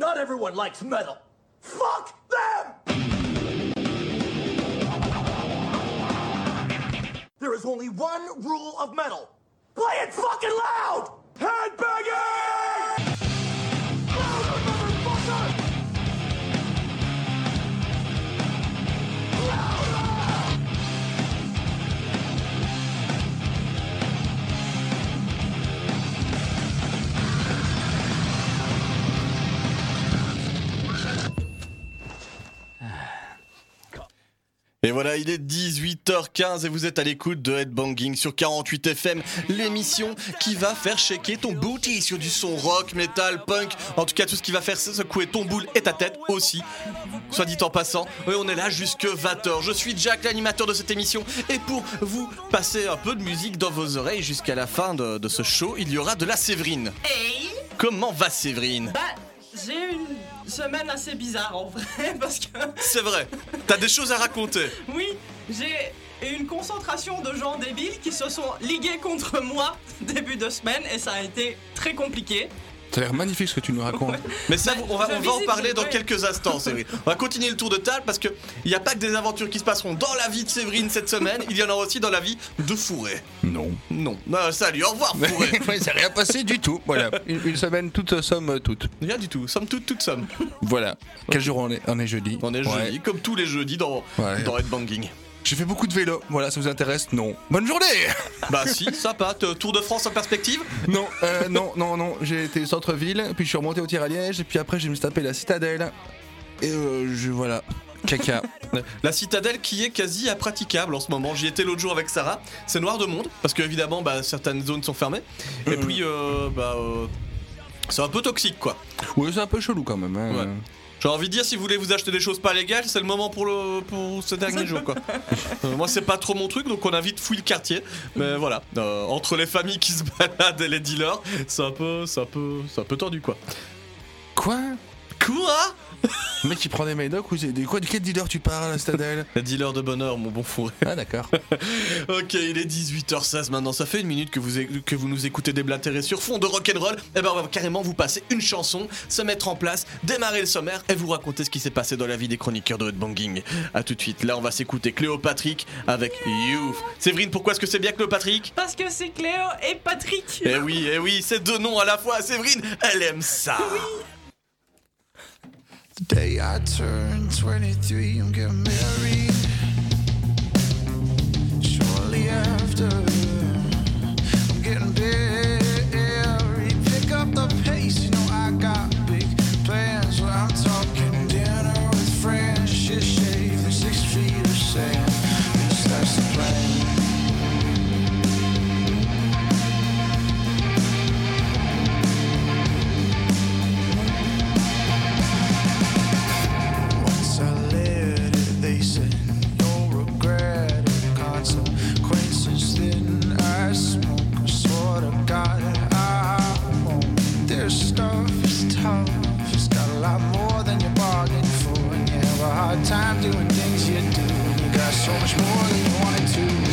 Not everyone likes metal. Fuck them! There is only one rule of metal. Play it fucking loud! Headbanging! Et voilà, il est 18h15 et vous êtes à l'écoute de Headbanging sur 48 FM, l'émission qui va faire shaker ton booty sur du son rock, metal, punk, en tout cas tout ce qui va faire secouer ton boule et ta tête aussi. Soit dit en passant, oui, on est là jusque 20h. Je suis Jack, l'animateur de cette émission, et pour vous passer un peu de musique dans vos oreilles jusqu'à la fin de, de ce show, il y aura de la Séverine. Hey Comment va Séverine? Bah, j'ai une semaine assez bizarre en vrai, parce que C'est vrai, t'as des choses à raconter. oui, j'ai une concentration de gens débiles qui se sont ligués contre moi début de semaine et ça a été très compliqué. Ça a l'air magnifique ce que tu nous racontes. Mais ça, Bah, on va, je on va en parler dans quelques instants, Séverine. On va continuer le tour de table parce que il n'y a pas que des aventures qui se passeront dans la vie de Séverine cette semaine, il y en aura aussi dans la vie de Fourré. Non. Non, Ah, salut, au revoir Fourré. Ouais, ça rien passé du tout. Voilà. Une, une semaine toute somme toute. Rien du tout, somme toute, toute somme. Voilà. Quel jour on est? On est jeudi. On est Ouais. jeudi, comme tous les jeudis dans, Ouais. dans Headbanging. J'ai fait beaucoup de vélo. Voilà, ça vous intéresse? Non. Bonne journée Bah si, sympa, Tour de France en perspective? Non, euh, non, non, non. J'ai été centre-ville, puis je suis remonté au tir à Liège, et puis après je me tapé la citadelle. Et euh, je. Voilà. Caca. La citadelle qui est quasi impraticable en ce moment. J'y étais l'autre jour avec Sarah. C'est noir de monde parce que évidemment bah, certaines zones sont fermées. Et Mhm. puis euh, bah euh, c'est un peu toxique quoi. Ouais, c'est un peu chelou quand même. hein. Ouais. J'ai envie de dire si vous voulez vous acheter des choses pas légales, c'est le moment pour le pour ce dernier jour quoi. Euh, moi c'est pas trop mon truc donc on a vite fouillé le quartier. Mais voilà, euh, entre les familles qui se baladent et les dealers, c'est un peu c'est un peu c'est un peu tendu quoi. Quoi? Quoi? Le mec qui prend des médocs ou c'est des quoi De quel dealer tu parles, la citadelle Les dealers de bonheur mon bon fourré. Ah d'accord. Ok, il est 18h16 maintenant, ça fait une minute que vous, que vous nous écoutez déblatérer sur fond de rock'n'roll. Et ben on va carrément vous passer une chanson, se mettre en place, démarrer le sommaire et vous raconter ce qui s'est passé dans la vie des chroniqueurs de Headbanging. A tout de suite, là on va s'écouter Cléopatrick avec Youth. Séverine, pourquoi est-ce que c'est bien Cléopatrick? Parce que c'est Cléo et Patrick. Eh oui, eh oui, c'est deux noms à la fois, Séverine, elle aime ça The day I turn 23, I'm getting married. Shortly after, hard time doing things you do. You got so much more than you wanted to.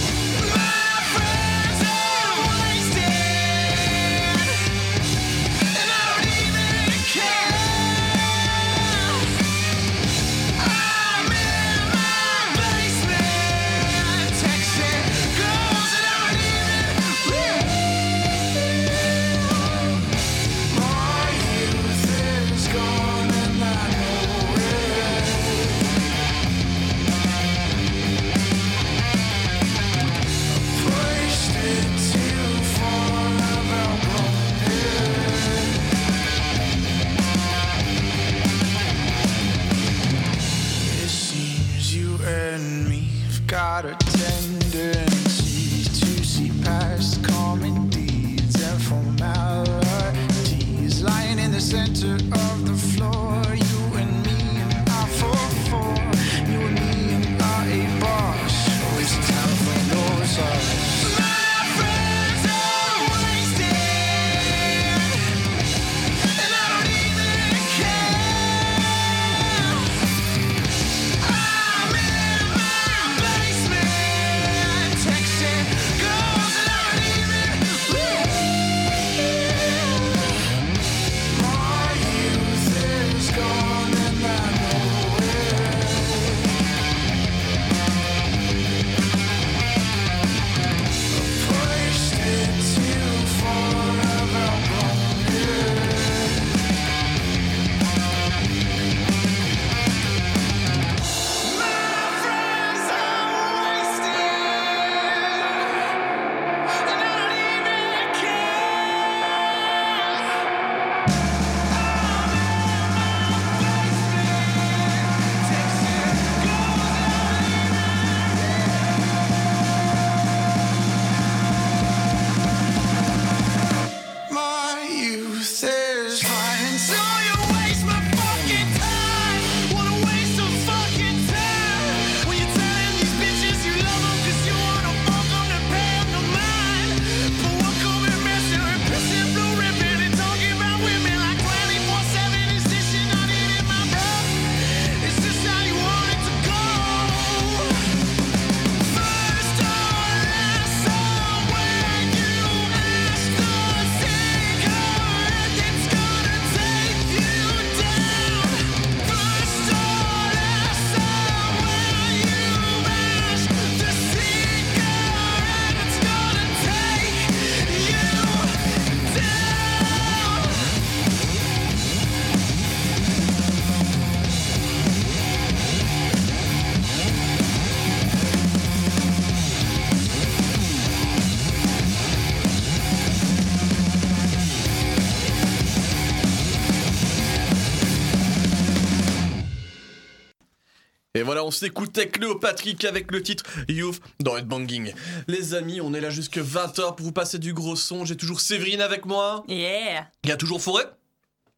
Voilà, on s'écoutait Cléopatrick avec le titre Youth dans Headbanging. Les amis, on est là jusque 20h pour vous passer du gros son. J'ai toujours Séverine avec moi. Yeah Il y a toujours Forêt?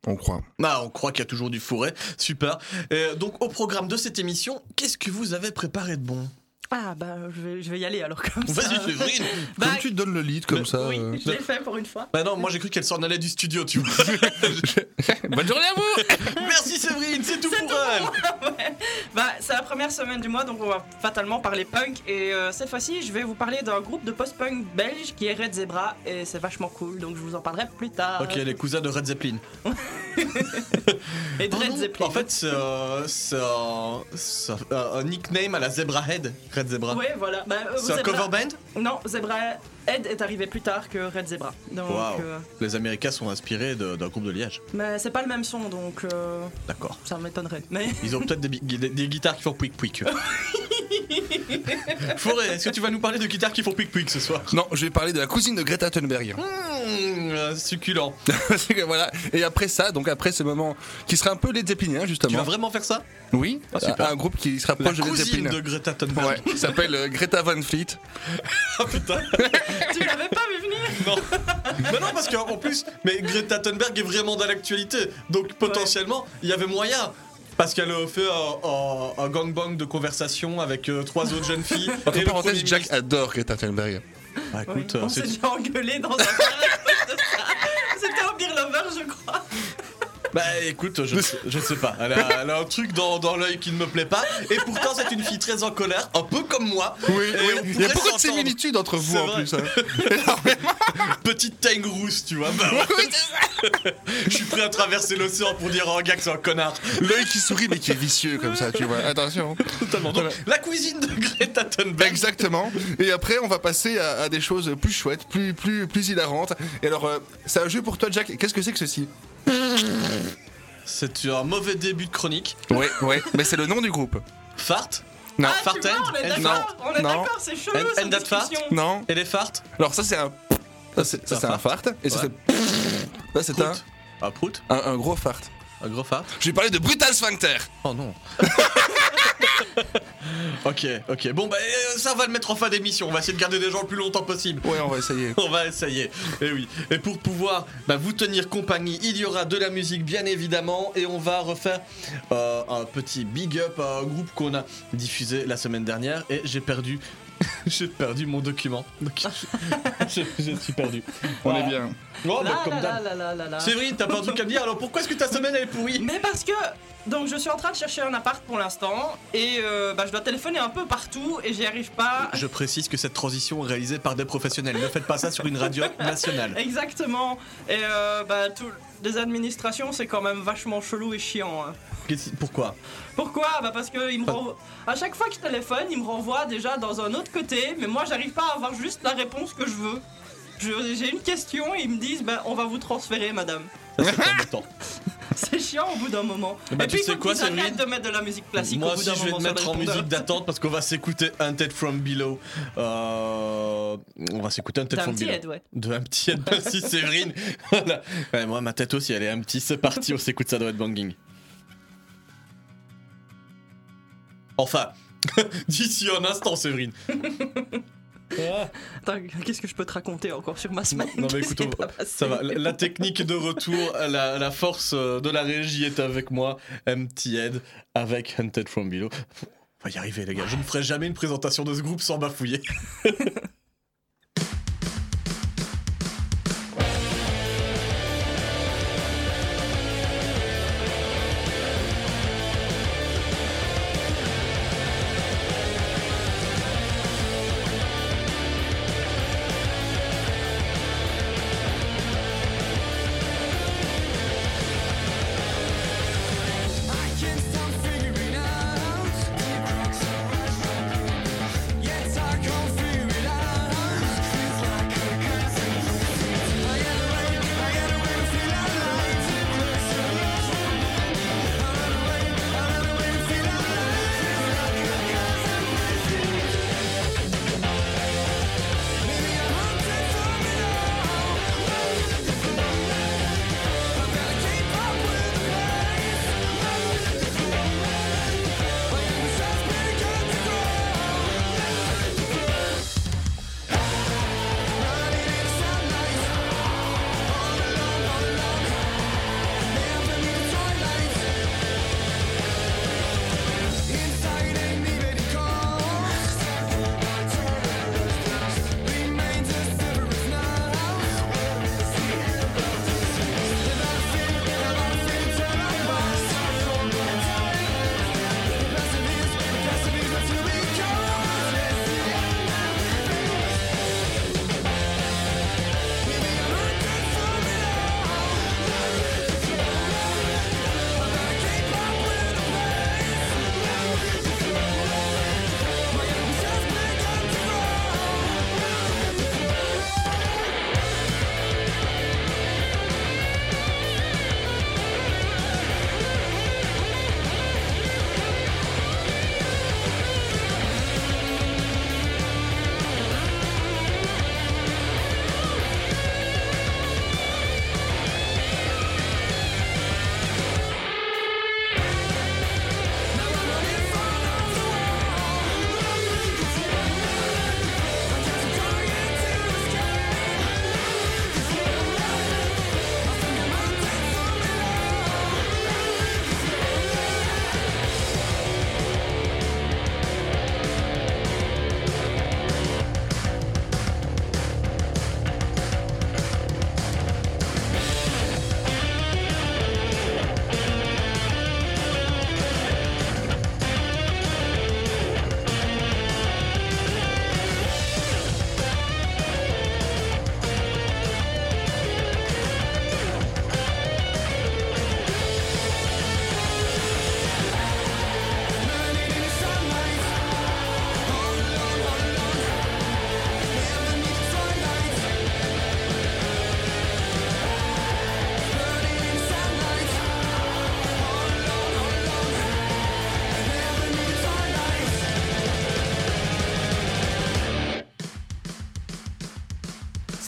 On croit. Ah, on croit qu'il y a toujours du fourré. Super. Euh, donc, au programme de cette émission, qu'est-ce que vous avez préparé de bon? Ah bah je vais, je vais y aller alors comme ça. Vas-y, Séverine. Bah, Comme tu te donnes le lead comme ça. Oui, euh. je l'ai fait pour une fois. Bah non, moi j'ai cru qu'elle s'en allait du studio, tu vois. Bonne journée à vous Merci Séverine, c'est tout C'est pour tout elle. Ouais. Bah, c'est la première semaine du mois, donc on va fatalement parler punk. Et euh, cette fois-ci, je vais vous parler d'un groupe de post-punk belge qui est Red Zebra. Et c'est vachement cool, donc je vous en parlerai plus tard. Ok, les cousins de Red Zeppelin. Et Red Zeppelin. En fait, c'est euh, c'est un, c'est un- un nickname à la Zebra Head, Red Zebra. Ouais, voilà. Bah, euh, c'est un Zebra- cover band Non, Zebra Head est arrivé plus tard que Red Zebra. Donc, Waouh. euh, Les Américains sont inspirés de- d'un groupe de Liège. mais c'est pas le même son, donc euh, D'accord. ça m'étonnerait. Mais Ils ont peut-être des, bi- des- des guitares qui font pouic pouic. Forêt, est-ce que tu vas nous parler de guitares qui font pouic ce soir? Non, je vais parler de la cousine de Greta Thunberg. Mmh, euh, Succulent. Voilà. Et après ça, donc après ce moment qui sera un peu Led Zeppelin, Tu justement. vas vraiment faire ça? Oui, Ah, super. un groupe qui sera La proche de Led cousine Zeppelin. de Greta Thunberg. Ouais, qui s'appelle euh, Greta Van Fleet. Ah putain. tu l'avais pas vu venir? Non. Mais non, parce qu'en plus, mais Greta Thunberg est vraiment dans l'actualité. Donc potentiellement, il y avait moyen. Parce qu'elle a fait un, un- un gangbang de conversation avec euh, trois autres jeunes filles. Entre parenthèses, Jack adore Greta Thunberg. Bah Oui, écoute, euh, On c'est- s'est déjà engueulé dans un bar à cause de ça. C'était un beer lover, je crois. Bah écoute, je, je sais pas. Elle a, elle a un truc dans, dans l'œil qui ne me plaît pas. Et pourtant, c'est une fille très en colère, un peu comme moi. Oui, Et oui. on il y a pourrait beaucoup de s'entendre. similitudes entre vous C'est en vrai. plus. hein. Petite teigne rousse, tu vois. Bah ouais. Je suis prêt à traverser l'océan pour dire à un gars que c'est un connard. L'œil qui sourit mais qui est vicieux comme ça, tu vois. Attention. Totalement. Donc, la cuisine de Greta Thunberg. Exactement. Et après, on va passer à, à des choses plus chouettes, plus, plus, plus hilarantes. Et alors, euh, c'est un jeu pour toi, Jack. Qu'est-ce que c'est que ceci? C'est un mauvais début de chronique. Ouais, ouais. Mais c'est le nom du groupe. Fart Non. Ah, tu Farten vois, on est Elle- d'accord, on est non. d'accord, c'est chelou And- cette and that fart discussion. Non. Et les farts Alors ça, c'est un. Ça, c'est ça, C'est c'est un un fart. Et ça, Ouais. c'est. Ça, c'est un, Prout. Un prout un, un gros fart. Un gros fart Je vais parler de Brutal Sphincter. Oh non. ok, ok. Bon, bah, euh, ça, on va le mettre en fin d'émission. On va essayer de garder des gens le plus longtemps possible. Ouais, on va essayer. On va essayer. Et oui. Et pour pouvoir bah, vous tenir compagnie, il y aura de la musique, bien évidemment. Et on va refaire euh, un petit big up à un groupe qu'on a diffusé la semaine dernière. Et j'ai perdu. j'ai perdu mon document. Donc, je, je suis perdu. On Voilà. est bien. Oh, bah, Là, comme là, d'hab. là, là, là, là. Séverine, t'as pas un truc à me dire Alors pourquoi est-ce que ta semaine elle est pourrie? Mais parce que donc je suis en train de chercher un appart pour l'instant et euh, bah, je dois téléphoner un peu partout et j'y arrive pas. Je précise que cette transition est réalisée par des professionnels. Ne faites pas ça sur une radio nationale. Exactement. Et euh, bah tout les administrations c'est quand même vachement chelou et chiant. hein. Pourquoi? Pourquoi? Bah parce que il me renvo- à chaque fois que je téléphone, il me renvoie déjà dans un autre côté, mais moi j'arrive pas à avoir juste la réponse que je veux. J'ai une question et ils me disent bah on va vous transférer madame. Ça, c'est. C'est chiant au bout d'un moment. Bah, et tu puis sais faut quoi, Séverine de mettre de la musique classique Moi au bout aussi, je vais te mettre en musique d'attente parce qu'on va s'écouter Hunted from Below. Euh, On va s'écouter un from petit Below. aide, ouais. De un petit aide, merci Séverine. Voilà. Ouais, moi, ma tête aussi, elle est un petit. C'est parti, on s'écoute ça doit être banging. Enfin, d'ici un instant, Séverine. Attends, qu'est-ce que je peux te raconter encore sur ma semaine? Non mais écoute, on- ça va. La, la technique de retour, la, la force euh, de la régie est avec moi. Empty Head avec Hunted from Below. On va y arriver les gars. Je ne ferai jamais une présentation de ce groupe sans bafouiller.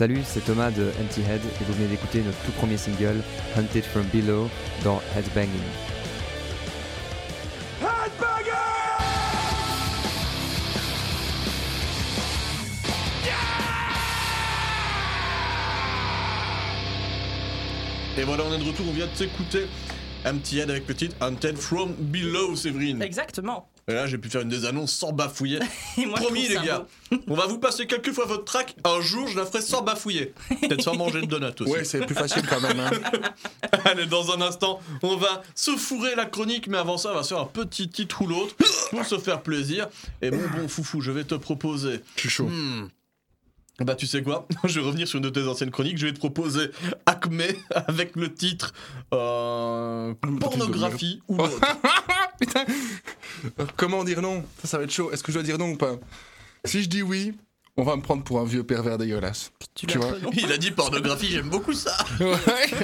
Salut, c'est Thomas de Empty Head et vous venez d'écouter notre tout premier single Hunted from Below dans Headbanging. Et voilà, on est de retour, on vient de s'écouter petit head avec petite Hunted from Below, Séverine. Exactement. Et là, j'ai pu faire une des annonces sans bafouiller. Et moi, je Promis, les gars. On va vous passer quelques fois votre track. Un jour, je la ferai sans bafouiller. Peut-être sans manger de donuts aussi. Ouais, c'est plus facile quand même. hein. Allez, dans un instant, on va se fourrer la chronique, mais avant ça, on va se faire un petit titre ou l'autre pour se faire plaisir. Et mon bon foufou, je vais te proposer. Je suis chaud. Hmm. Bah, tu sais quoi? Je vais revenir sur une de tes anciennes chroniques. Je vais te proposer Acme avec le titre euh, Pornographie ou l'autre. Putain Comment dire non? Ça, ça va être chaud. Est-ce que je dois dire non ou pas? Si je dis oui, on va me prendre pour un vieux pervers dégueulasse. Tu vois? Il a dit pornographie, j'aime beaucoup ça. Ouais,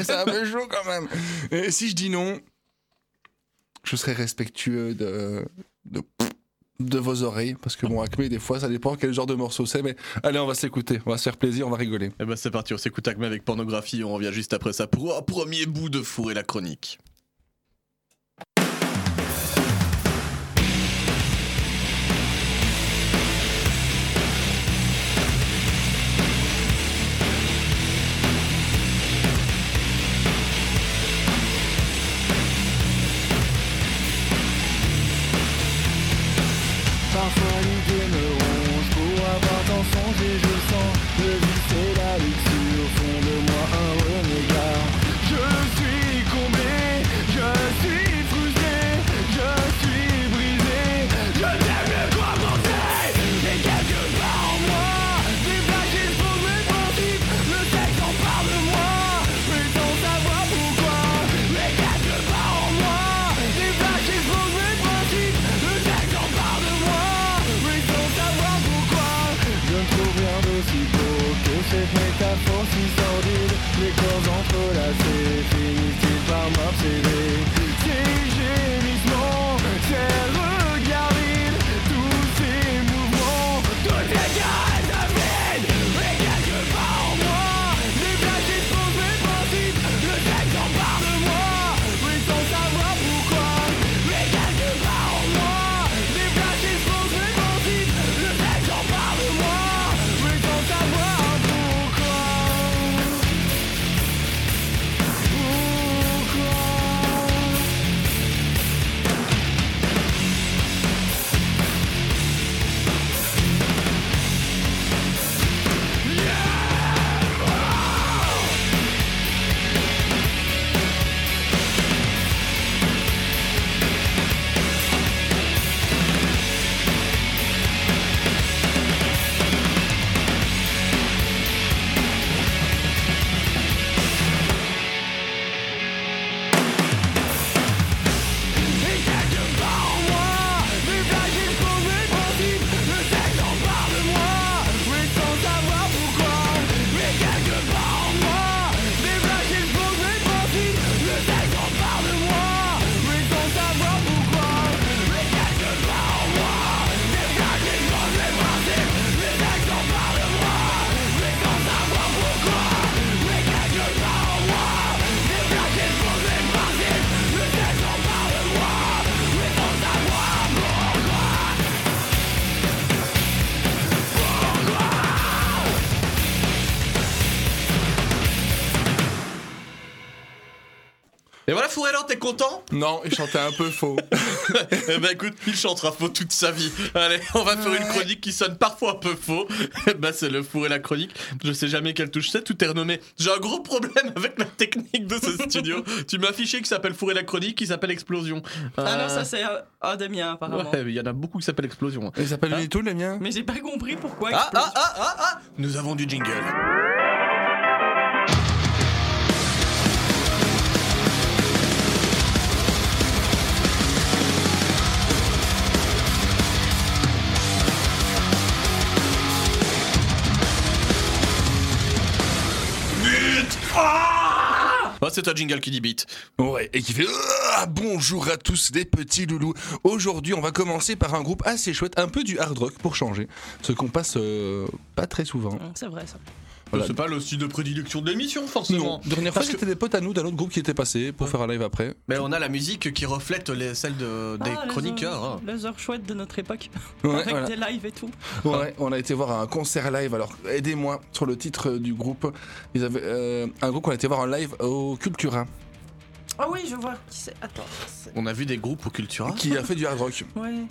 c'est un peu chaud quand même. Et si je dis non, je serai respectueux de, de, de vos oreilles. Parce que bon, Acme, des fois, ça dépend quel genre de morceau c'est. Mais allez, on va s'écouter. On va se faire plaisir, on va rigoler. Et bah, c'est parti, on s'écoute Acme avec pornographie. On revient juste après ça pour un premier bout de fourrer la chronique. Parfois l'idée voilà, Fourellan, t'es content? Non, il chantait un peu faux. Eh ben écoute, il chantera faux toute sa vie. Allez, on va faire une chronique qui sonne parfois un peu faux. Eh ben c'est le four et la chronique. Je sais jamais quelle touche c'est, tout est renommé. J'ai un gros problème avec la technique de ce studio. tu m'as affiché qui s'appelle four et la chronique, qui s'appelle explosion. Ah non, Euh, ça c'est un, un des miens apparemment. Ouais, il y en a beaucoup qui s'appellent explosion. Il s'appelle Hein Unito, les miens Mais j'ai pas compris pourquoi. Ah explosion. ah ah ah ah Nous avons du jingle. Ah, c'est un jingle qui dit beat. Ouais, et qui fait Ah, Bonjour à tous les petits loulous. Aujourd'hui, on va commencer par un groupe assez chouette, un peu du hard rock pour changer. Ce qu'on passe euh, pas très souvent. C'est vrai ça. Voilà. C'est pas le style de prédilection de l'émission, Non, forcément. dernière fois, Parce que- c'était des potes à nous d'un autre groupe qui était passé pour faire un live après. Mais on a la musique qui reflète les, celle de, des Ah, les chroniqueurs. heures- hein. Les heures chouettes de notre époque. Ouais, avec voilà. des lives et tout. Ouais, on a été voir un concert live. Alors, aidez-moi sur le titre du groupe. Ils avaient euh, un groupe qu'on a été voir en live au Cultura, Ah oui, je vois qui. Attends. On a vu des groupes au Cultura. qui a fait du hard rock. Ouais.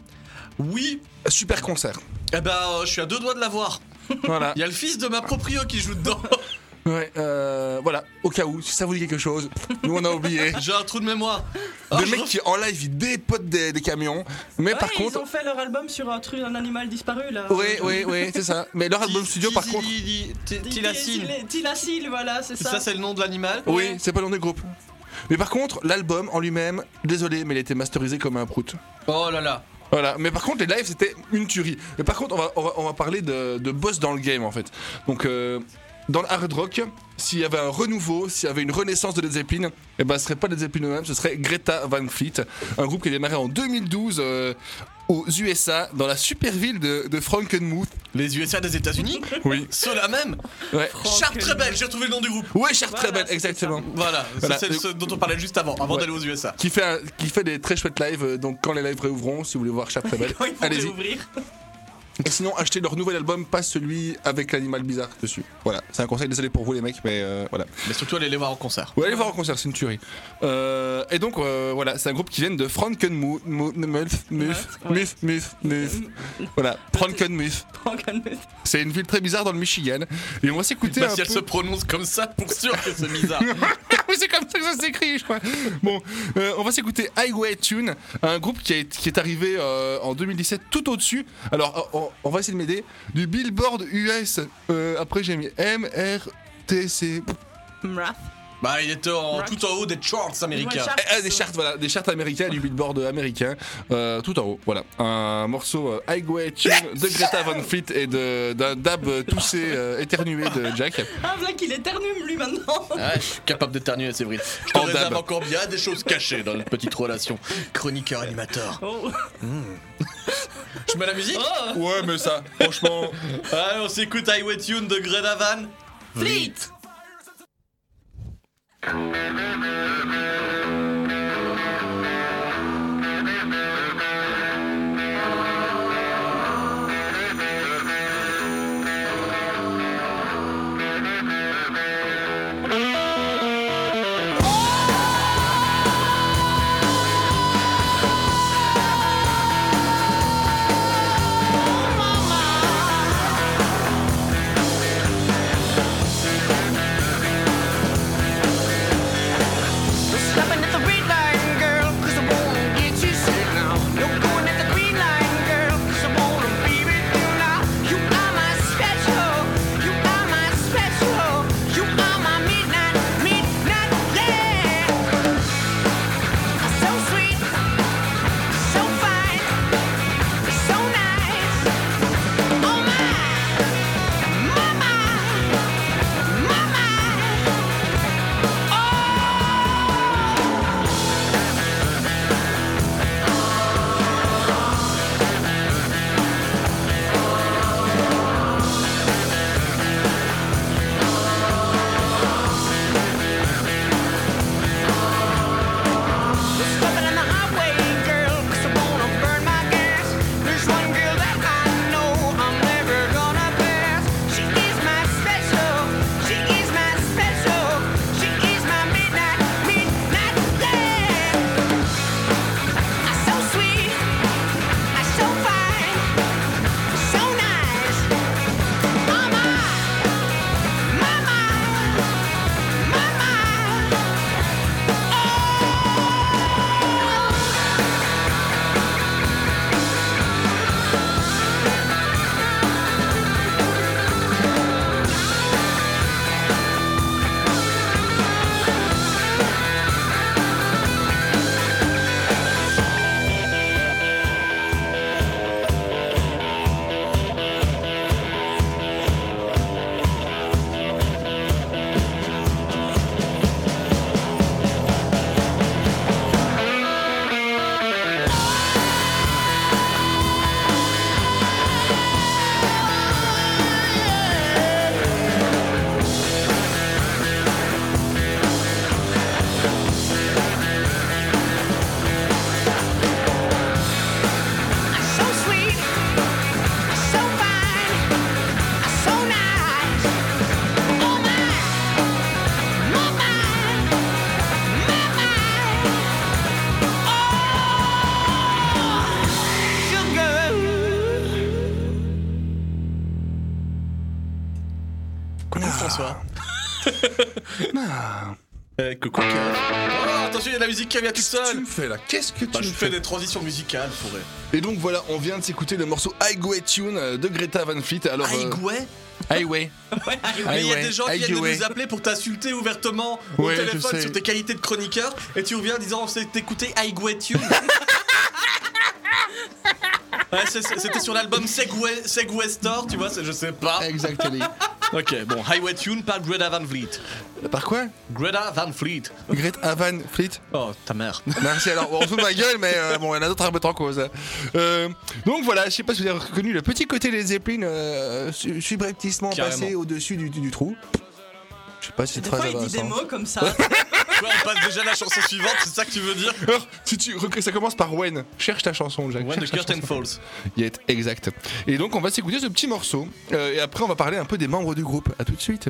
Oui. Super concert. Eh ben, euh, je suis à deux doigts de la voir. Voilà. Il y a le fils de ma proprio qui joue dedans. Ouais, euh, voilà. Au cas où, si ça vous dit quelque chose, nous on a oublié. J'ai un trou de mémoire. Ah, Le je mec ref- qui en live il dépote des, des camions, mais Ouais, par ils contre, ont fait leur album sur un truc, un animal disparu là. oui, oui, oui, c'est ça. Mais leur album studio, par contre, Ti- Ti- Ti- Tilacine. Ti- Tilacine, voilà, c'est ça. Ça, c'est le nom de l'animal. oui, c'est pas le nom du groupe. Mais par contre, l'album en lui-même, désolé, mais il a été masterisé comme un prout. Oh là là. Voilà, mais par contre les lives c'était une tuerie. Mais par contre on va, on va, parler de, boss dans le game en fait. Donc euh, dans le hard rock, s'il y avait un renouveau, s'il y avait une renaissance de Led Zeppelin, eh ben ce serait pas Led Zeppelin eux-mêmes, ce serait Greta Van Fleet, un groupe qui a démarré en 2012 euh, aux USA dans la super ville de, de Frankenmuth. Les USA des États-Unis Oui. Ceux-là même Ouais. Charte très belle, j'ai retrouvé le nom du groupe. Ouais, cher très Voilà, belle, c'est exactement. Voilà, c'est ce dont on parlait juste avant, avant Ouais. d'aller aux USA. Qui fait, un- qui fait des très chouettes lives, euh, donc quand les lives réouvriront, si vous voulez voir ils vont allez-y. Et sinon, achetez leur nouvel album, pas celui avec l'animal bizarre dessus. Voilà, c'est un conseil, désolé pour vous les mecs, mais euh, voilà. Mais surtout, allez les voir en concert. Ouais, allez voir en concert, c'est une tuerie. Euh, et donc, euh, voilà, c'est un groupe qui vient de Frankenmuth, Muth, Muth. Muth, Muth, Muth. Voilà, Frankenmuth. Frankenmuth. C'est une ville très bizarre dans le Michigan. Et on va s'écouter Bah, si elle peu. se prononce comme ça, pour sûr que c'est bizarre. Oui, c'est comme ça que ça s'écrit, je crois. Bon, euh, on va s'écouter Highway Tune, un groupe qui, est- qui est arrivé euh, en 2017 tout au-dessus. Alors, on, on va essayer de m'aider. Du Billboard US. Euh, après, j'ai mis MRTC. Mrath. Bah, il était en, Right. tout en haut des charts américains. Ouais, charts. Eh, eh, des charts, voilà, des charts américains, du Billboard américain, euh, tout en haut. Voilà, un morceau euh, Highway Tune de Greta Van Fleet et d'un dab toussé, euh, éternué de Jack. Ah, voilà qu'il éternue lui maintenant. Ah, je suis capable d'éternuer, c'est vrai. Je te En réserve dab. encore bien des choses cachées dans notre petite relation. Chroniqueur-animateur. Oh. Je mets la musique? Oh. Ouais, mais ça, franchement. Allez, on s'écoute Highway Tune de Greta Van. Fleet. The Coucou, Kev. Oh, attention, il y a de la musique qui vient toute Qu'est-ce que tu seule. me fais là? Qu'est-ce que tu Bah, me je fais fais? des transitions musicales, Forêt. Et donc voilà, on vient de s'écouter le morceau Highway Tune euh, de Greta Van Fleet. Alors, euh, Highway Highway. Ouais, Mais il y a des gens qui viennent de nous appeler pour t'insulter ouvertement au Ouais, je téléphone sais. sur tes qualités de chroniqueur et tu reviens en disant on s'est écouté Highway Tune. Ouais, c'est- c'est- c'était sur l'album Segway, Segway Store, tu vois, c'est- je sais pas. Exactly. Ok, bon, Highway Tune par Greta Van Fleet. Par quoi? Greta Van Fleet. Greta Van Fleet. Oh, ta mère. Merci, alors on se fout de ma gueule, mais euh, bon, il y en a d'autres à remettre en cause. Euh, donc voilà, je sais pas si vous avez reconnu le petit côté des Zeppelin euh, su- subrepticement passé au-dessus du, du trou. Je sais pas si c'est très fois, il dit des mots comme ça. Quoi, on passe déjà à la chanson suivante, c'est ça que tu veux dire? Alors, si tu ça commence par When. Cherche ta chanson, Jacques. When the Curtain. Falls. Yet, exact. Et donc on va s'écouter ce petit morceau. euh, et après on va parler un peu des membres du groupe. À tout de suite.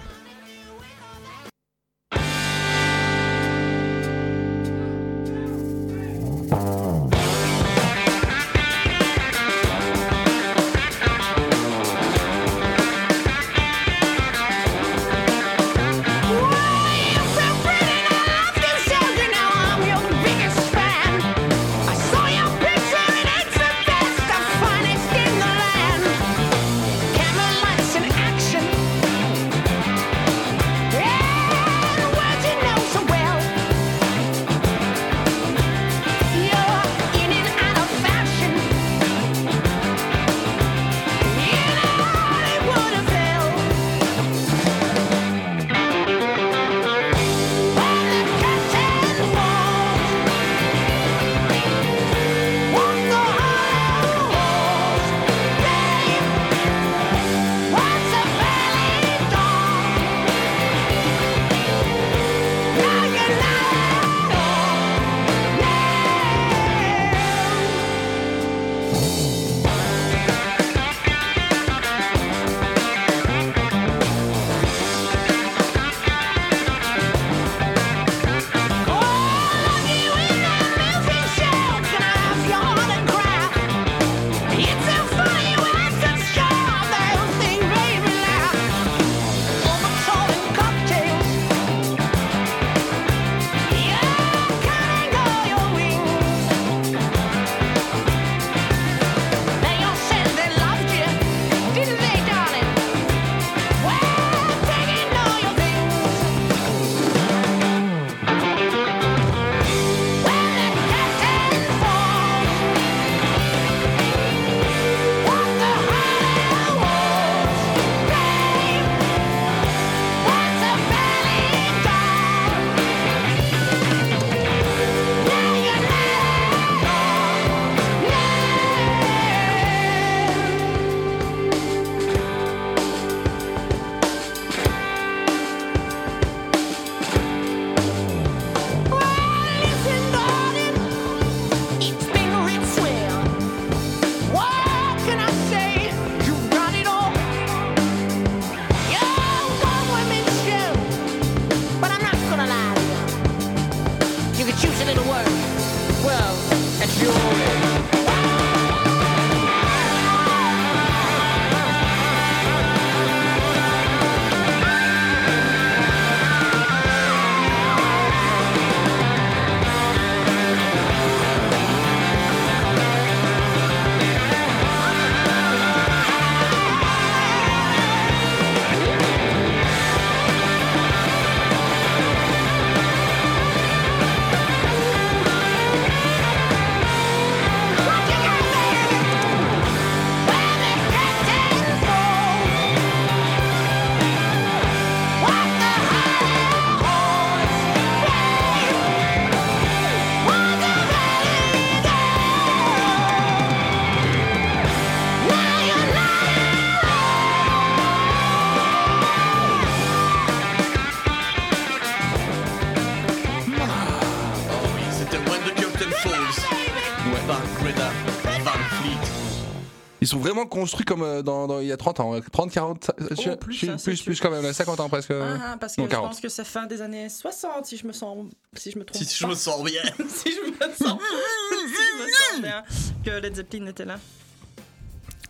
Construits comme euh, dans, dans- il y a 30 ans, 30, 40, euh, je- plus, je- hein, c'est plus, sûr. plus quand même, là, 50 ans presque. euh. Ah, parce que non, je 40. pense que c'est fin des années 60, si je me sens, si je me trompe. Si je me sens bien. si je me sens, si je me sens bien, que Led Zeppelin était là.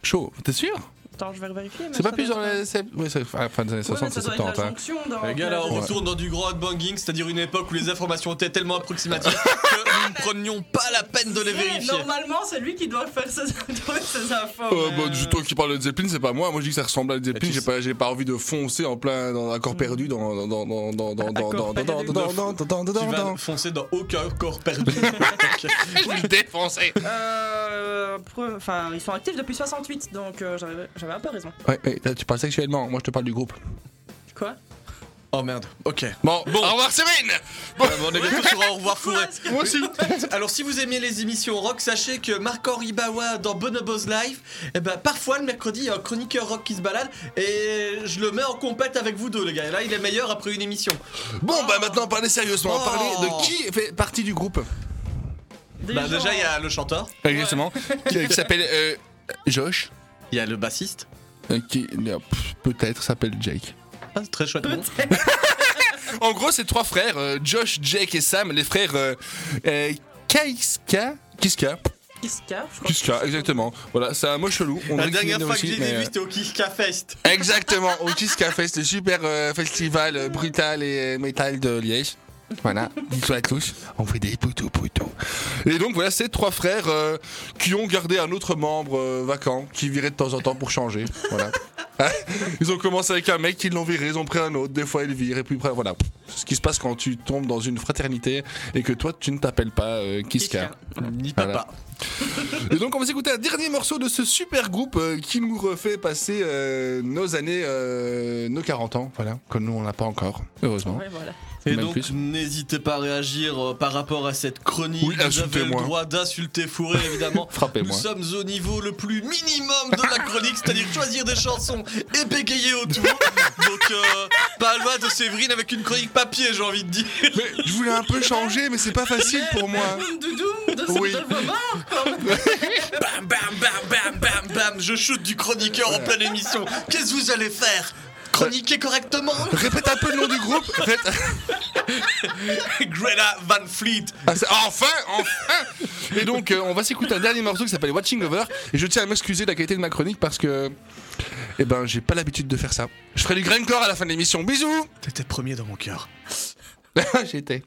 Chaud, t'es sûr? Attends, je vais vérifier. C'est pas plus dans les. sept- Ouais, c'est à la fin des années Ouais, mais 60, ça c'est doit être la 70. hein. Les gars, là, on Ouais. retourne dans du gros headbanging, c'est-à-dire une époque où les informations étaient tellement approximatives que nous ne prenions pas la peine de les vérifier. Normalement, c'est lui qui doit faire ses, infos. Euh, mais, bah, euh, du toi qui parle de Zeppelin, c'est pas moi. Moi, je dis que ça ressemble à Zeppelin. J'ai pas, j'ai pas envie de foncer en plein dans un corps perdu dans dans dans dans dans dans dans dans dans perdu. dans dans dans dans Tu vas dans. foncer dans aucun corps perdu. Je vais le défoncer. Euh, Enfin, ils sont actifs depuis 68, donc euh, j'avais j'avais un peu raison. Ouais, ouais, là, tu parles sexuellement. Moi, je te parle du groupe. Quoi? Oh merde, ok. Bon, Bon. au revoir, Séverine. Ouais, mais on est bientôt sur un au revoir fourré. Moi aussi. Alors si vous aimez les émissions rock, sachez que Marc-Henri Bawa dans Bonobos Live, eh ben, parfois le mercredi, il y a un chroniqueur rock qui se balade et je le mets en compète avec vous deux les gars. Et là il est meilleur après une émission. Bon, bah maintenant, parlez sérieusement. Oh. Parlez de qui fait partie du groupe? Bah déjà il y a le chanteur, Exactement. Qui, qui s'appelle euh, Josh. Il y a le bassiste. euh, qui euh, peut-être s'appelle Jake. Ah, c'est très chouette. En gros, c'est trois frères, euh, Josh, Jake et Sam, les frères euh, euh, Kaiska. Kiska. Kiska, je crois. Kiska, exactement. Voilà, c'est un mot chelou. On La dernière fois que aussi, j'ai mais, vu c'était au Kiska Fest. Exactement, au Kiska Fest, le super euh, festival euh, brutal et euh, métal de Liège. Voilà, dis-toi à tous, on fait des poutous poutous. Et donc voilà, c'est trois frères euh, qui ont gardé un autre membre euh, vacant, qui virait de temps en temps pour changer. Voilà. Hein Ils ont commencé avec un mec, ils l'ont viré, ils ont pris un autre, des fois ils le virent, et puis après, voilà. Ce qui se passe quand tu tombes dans une fraternité et que toi tu ne t'appelles pas euh, Kiska. Ni Voilà. papa. Et donc on va s'écouter un dernier morceau de ce super groupe euh, qui nous refait passer euh, nos années, euh, nos 40 ans, voilà, que nous on n'a pas encore, heureusement. Ouais, voilà. Et donc n'hésitez pas à réagir euh, par rapport à cette chronique. Oui, Vous avez le droit d'insulter Fourré évidemment. Nous Frappez-moi. sommes au niveau le plus minimum de la chronique, c'est-à-dire choisir des chansons et bégayer autour. Donc euh, pas loin de Séverine avec une chronique papier, j'ai envie de dire. Mais je voulais un peu changer, mais c'est pas facile pour moi. Doudoum de, Oui. Bam bam bam bam bam bam, je shoot du chroniqueur en pleine émission. Qu'est-ce que vous allez faire? Chroniquer correctement Répète un peu le nom du groupe. Répète- Greta Van Fleet. Ah, c'est- enfin, enfin. Et donc euh, on va s'écouter un dernier morceau qui s'appelle Watching Over. Et je tiens à m'excuser de la qualité de ma chronique parce que, eh ben, j'ai pas l'habitude de faire ça. Je ferai du grindcore à la fin de l'émission. Bisous. T'étais premier dans mon cœur. J'étais.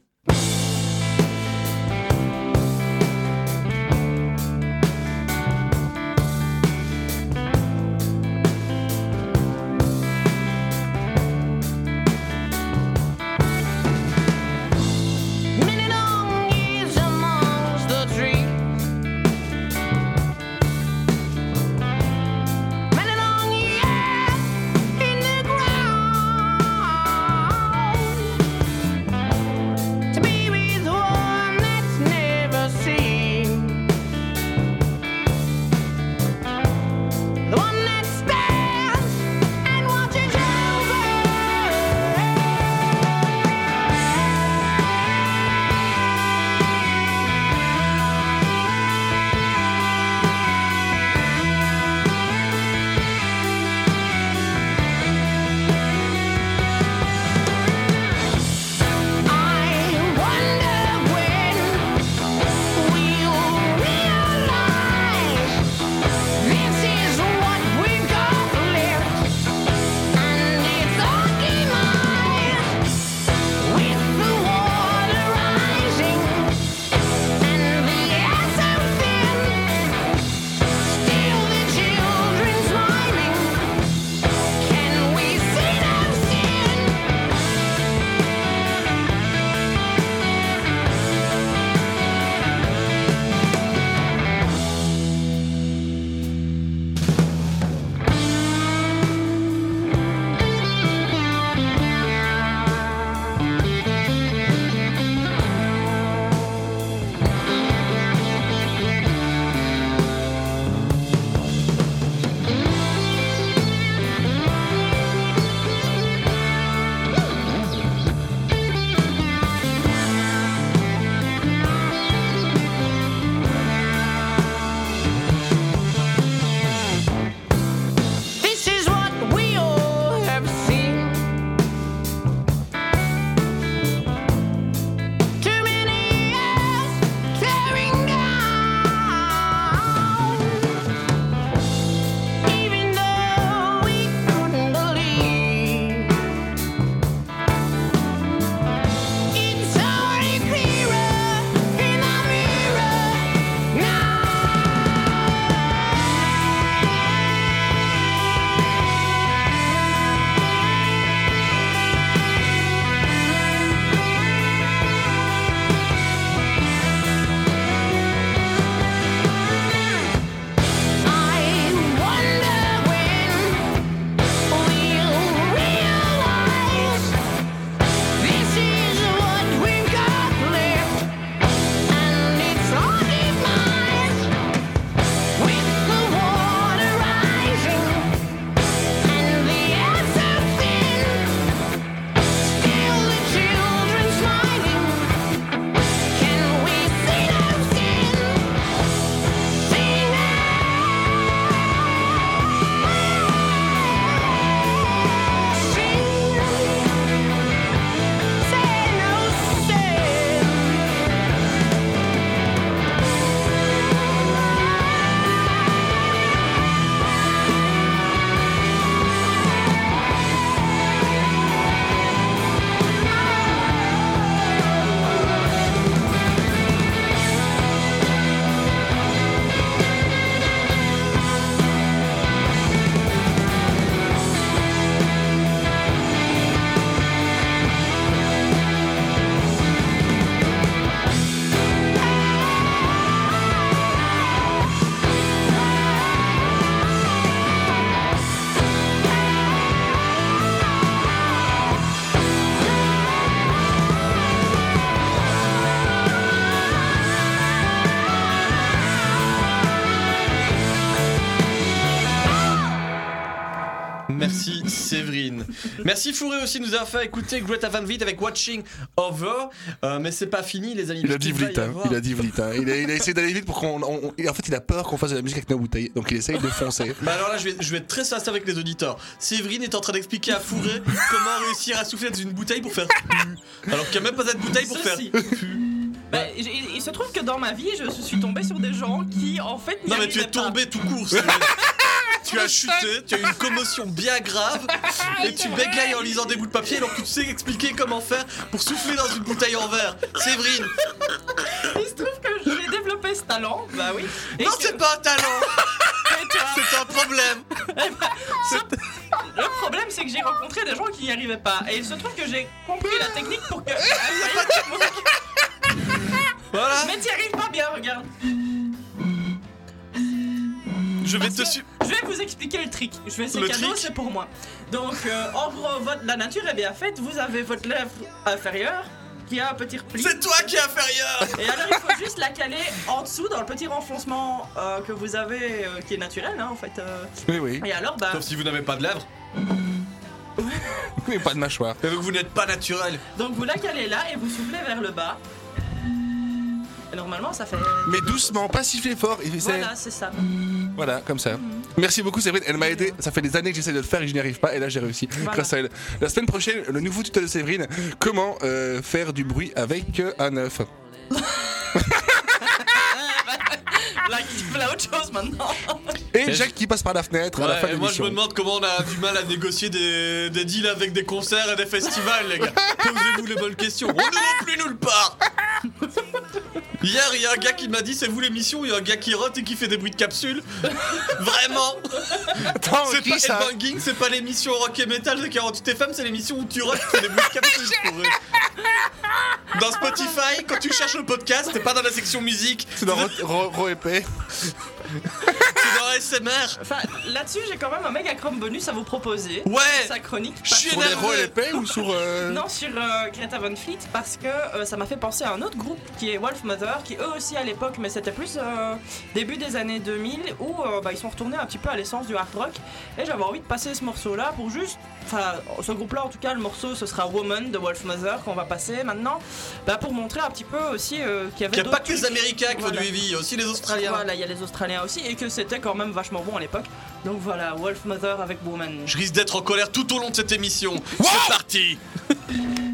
Merci Fourré aussi de nous avoir fait écouter Greta Van Vliet avec Watching Over. Euh, mais c'est pas fini les amis. Il a dit y hein. avoir- il a dit vite. hein. Il, a, il a essayé d'aller vite pour qu'on. on- on- et en fait, il a peur qu'on fasse de la musique avec nos bouteilles, donc il essaye de foncer. Bah alors là, je vais, je vais être très sincère avec les auditeurs. Séverine est en train d'expliquer à Fourré comment réussir à souffler dans une bouteille pour faire pu. Alors qu'il n'y a même pas cette bouteille pour faire Ceci. Bah, il se trouve que dans ma vie, je suis tombée sur des gens qui, en fait, n'y Non mais tu es pas. tombé tout court. Tu as chuté, tu as eu une commotion bien grave et tu bégayes en lisant des bouts de papier alors que tu sais expliquer comment faire pour souffler dans une bouteille en verre. Séverine, Il se trouve que j'ai développé ce talent, bah oui. Et non que- c'est pas un talent, c'est un problème. Le problème, c'est que j'ai rencontré des gens qui n'y arrivaient pas. Et il se trouve que j'ai compris la technique pour que. Voilà, Mais t'y arrives pas bien, regarde. Je vais te su... Je vais vous expliquer le trick. Je vais essayer Le cadeau, c'est pour moi. Donc, euh, en gros, votre, la nature est bien faite. Vous avez votre lèvre inférieure qui a un petit repli. C'est toi qui es inférieur Et alors, il faut juste la caler en dessous dans le petit renfoncement euh, que vous avez, euh, qui est naturel, hein, en fait. euh. Oui, oui. Et alors, bah. Sauf si vous n'avez pas de lèvres. Mais pas de mâchoire. Et donc vous n'êtes pas naturel. Donc, vous la calez là et vous soufflez vers le bas. Normalement, ça fait. Mais doucement, pas siffler fort. Il fait. Voilà, c'est ça. Voilà, comme ça. Merci beaucoup, Séverine. Elle m'a aidé. Ça fait des années que j'essaie de le faire et je n'y arrive pas. Et là, j'ai réussi Voilà. grâce à elle. La semaine prochaine, le nouveau tuto de Séverine comment euh, faire du bruit avec euh, un œuf? Là, il fait autre chose maintenant. Et Jacques qui passe par la fenêtre à la fin de moi je me demande comment on a du mal à négocier des, des deals avec des concerts et des festivals, les gars. Posez-vous les bonnes questions. On ne va plus nulle part. Hier, il y a un gars qui m'a dit c'est vous l'émission, il y a un gars qui rote et qui fait des bruits de capsule. Vraiment Attends, C'est qui pas ça Headbanging, c'est pas l'émission rock et metal de 48 FM, c'est l'émission où tu rotes et tu fais des bruits de capsule. Dans Spotify, quand tu cherches le podcast, t'es pas dans la section musique, C'est dans Ro- Ro- Ro épais. c'est dans ASMR. Enfin, là-dessus, j'ai quand même un méga chrome bonus à vous proposer. Ouais Sa chronique. Je suis les énervé. ou sur. euh, Non, sur euh, Greta Van Fleet, parce que euh, ça m'a fait penser à un autre groupe qui est Wolf Mother, qui eux aussi à l'époque, mais c'était plus euh, début des années 2000, où euh, bah, ils sont retournés un petit peu à l'essence du hard rock. Et j'avais envie de passer ce morceau-là pour juste. Enfin, ce groupe-là, en tout cas, le morceau, ce sera Woman de Wolf Mother qu'on va passer maintenant, bah, pour montrer un petit peu aussi euh, qu'il y avait. Il a pas que les. Américains qui font du heavy, aussi les Australiens. Voilà, il y a les Australiens aussi, et que c'était quand même vachement bon à l'époque. Donc voilà, Wolf Mother avec Woman. Je risque d'être en colère tout au long de cette émission. C'est parti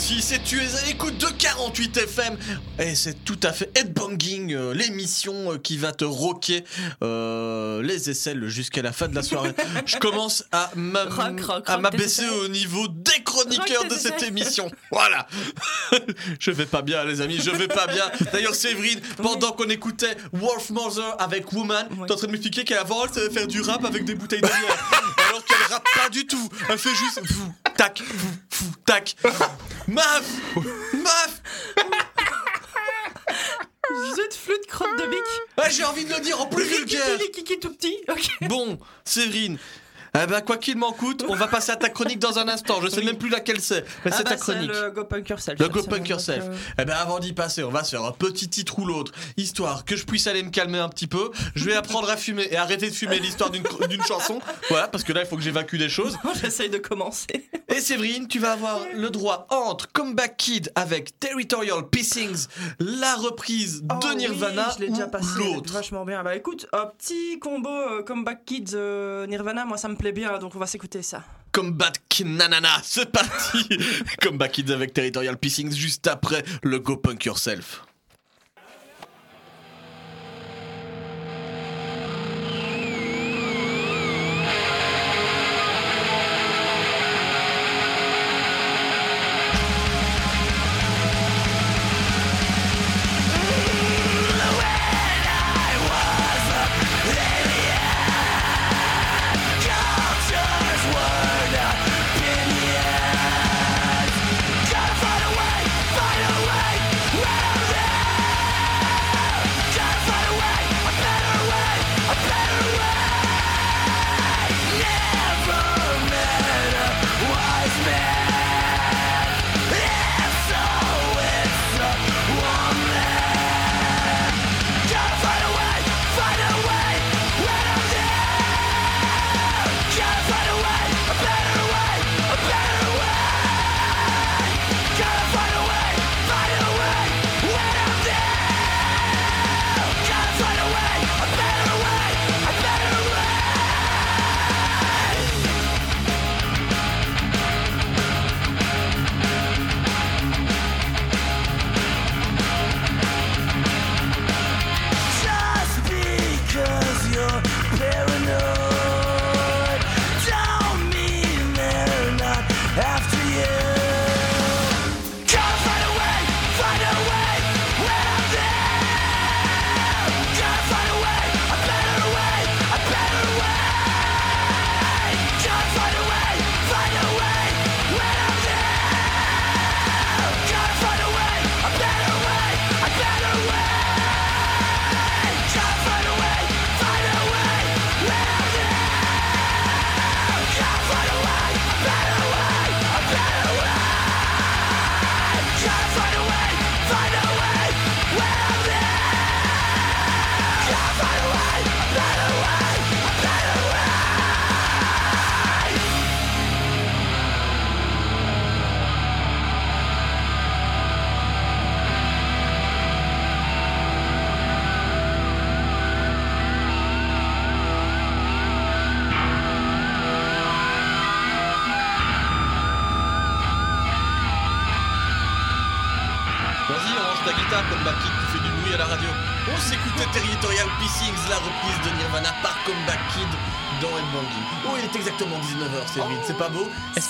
1956 et tu es à l'écoute de 48 FM et c'est tout à fait Headbanging, euh, l'émission euh, qui va te rocker euh, les aisselles jusqu'à la fin de la soirée. Je commence à m'abaisser au niveau des chroniqueurs Rock de cette émission. Voilà. je vais pas bien les amis, je vais pas bien. D'ailleurs Séverine, pendant qu'on écoutait Wolf Mother avec Woman, Oui. t'es en train de m'expliquer qu'avant elle savait faire du rap avec des bouteilles de bière. Pas du tout. Elle fait juste fou, tac, fou, fou, tac. Maf Maf Zut, flûte, crotte de bique. Ouais, j'ai envie de le dire en plus vulgaire. Kiki, kiki tout petit. Ok. Bon, Séverine. Eh ben, quoi qu'il m'en coûte, on va passer à ta chronique dans un instant. Je sais Oui. même plus laquelle c'est, mais Ah c'est bah, ta chronique. le Go Punk Yourself. Le Go Punk Yourself. euh, Eh ben avant d'y passer, on va se faire un petit titre ou l'autre, histoire que je puisse aller me calmer un petit peu. Je vais apprendre à fumer et arrêter de fumer l'histoire d'une chanson. Voilà, parce que là il faut que j'évacue des choses. J'essaye de commencer. Et Séverine, tu vas avoir le droit entre Comeback Kid avec Territorial Pissings, la reprise de Oh Nirvana oui, je l'ai déjà passé. Vachement bien. Bah écoute, un petit combo euh, Comeback Kids euh, Nirvana, moi ça me plaît bien, donc on va s'écouter ça. Comeback Nanana, c'est parti. Comeback Kids avec Territorial Pissings juste après le Go Punk Yourself.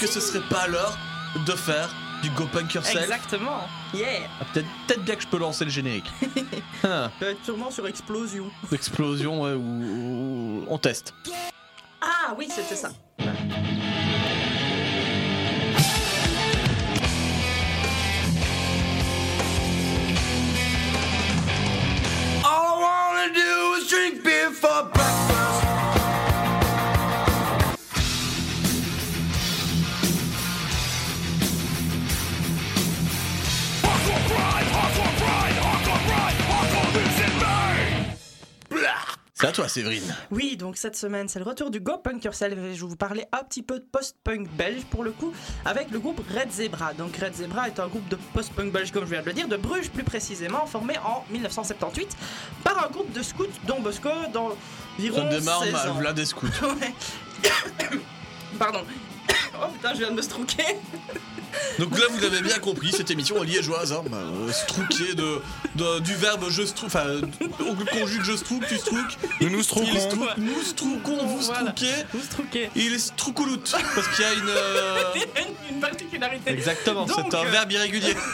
Que ce serait pas l'heure de faire du Go Punk Yourself Exactement. Yeah. Ah, Peut-être peut bien que je peux lancer le générique. Ah, sûrement sur Explosion. Explosion, ouais, ou, ou- On teste. Ah oui, c'était ça. À toi, Séverine. Oui, donc cette semaine, c'est le retour du Go Punk Yourself et je vais vous parler un petit peu de post-punk belge pour le coup, avec le groupe Red Zebra. Donc Red Zebra est un groupe de post-punk belge, comme je viens de le dire, de Bruges plus précisément, formé en 1978 par un groupe de scouts dont Bosco dans Ça environ démarre 16 mal, ans. voilà des scouts. Pardon. Oh putain, je viens de me strouquer. Donc là, vous l'avez bien compris, cette émission est liégeoise, hein, bah, euh, de, de- du verbe je strou, enfin, on conjugue je strouque, tu strouques, Nous nous il strouquons. strou- nous strouquons, vous Voilà. strouquez, Vous strouquez. il est stroucouloute, parce qu'il y a une... euh, une- une particularité. Exactement, c'est un euh, verbe irrégulier.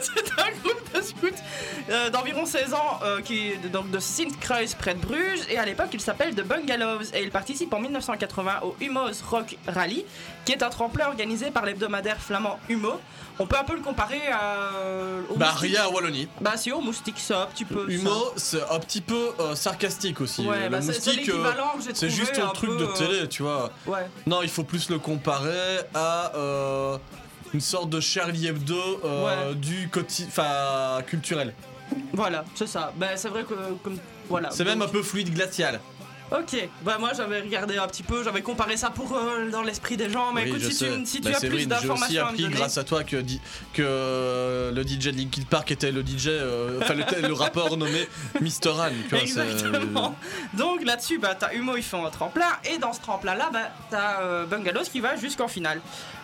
C'est un groupe de scouts euh, d'environ 16 ans euh, qui est donc de Sint-Kruis près de Bruges et à l'époque il s'appelle The Bungalows et il participe en 1980 au Humo's Rock Rally qui est un tremplin organisé par l'hebdomadaire flamand Humo. On peut un peu le comparer à, euh, au Bah moustique. rien à Wallonie. Bah si au moustique ça un petit peu. ça. Humour, c'est un petit peu euh, sarcastique aussi. Ouais, le bah, c'est- c'est moustique, euh, l'équivalent que j'ai c'est trouvé juste un truc peu, de euh, télé, tu vois. Ouais. Non, il faut plus le comparer à euh, une sorte de Charlie Hebdo euh, du quotidien, enfin culturel. Voilà, c'est ça. Bah c'est vrai que comme voilà. C'est même un Donc, peu fluide glacial. Ok, bah moi j'avais regardé un petit peu, j'avais comparé ça pour euh, dans l'esprit des gens, mais Oui, écoute si sais. tu, si tu Bah, as plus Séverine, J'ai aussi d'informations à appris donner. grâce à toi que, euh, le DJ de Linkin Park était le DJ, euh, enfin le, le rappeur nommé Mr. Han. Tu vois, c'est- euh, Exactement. Donc là-dessus, bah, t'as Humo, ils font un tremplin, et dans ce tremplin-là, bah, t'as Bungalows qui va jusqu'en finale.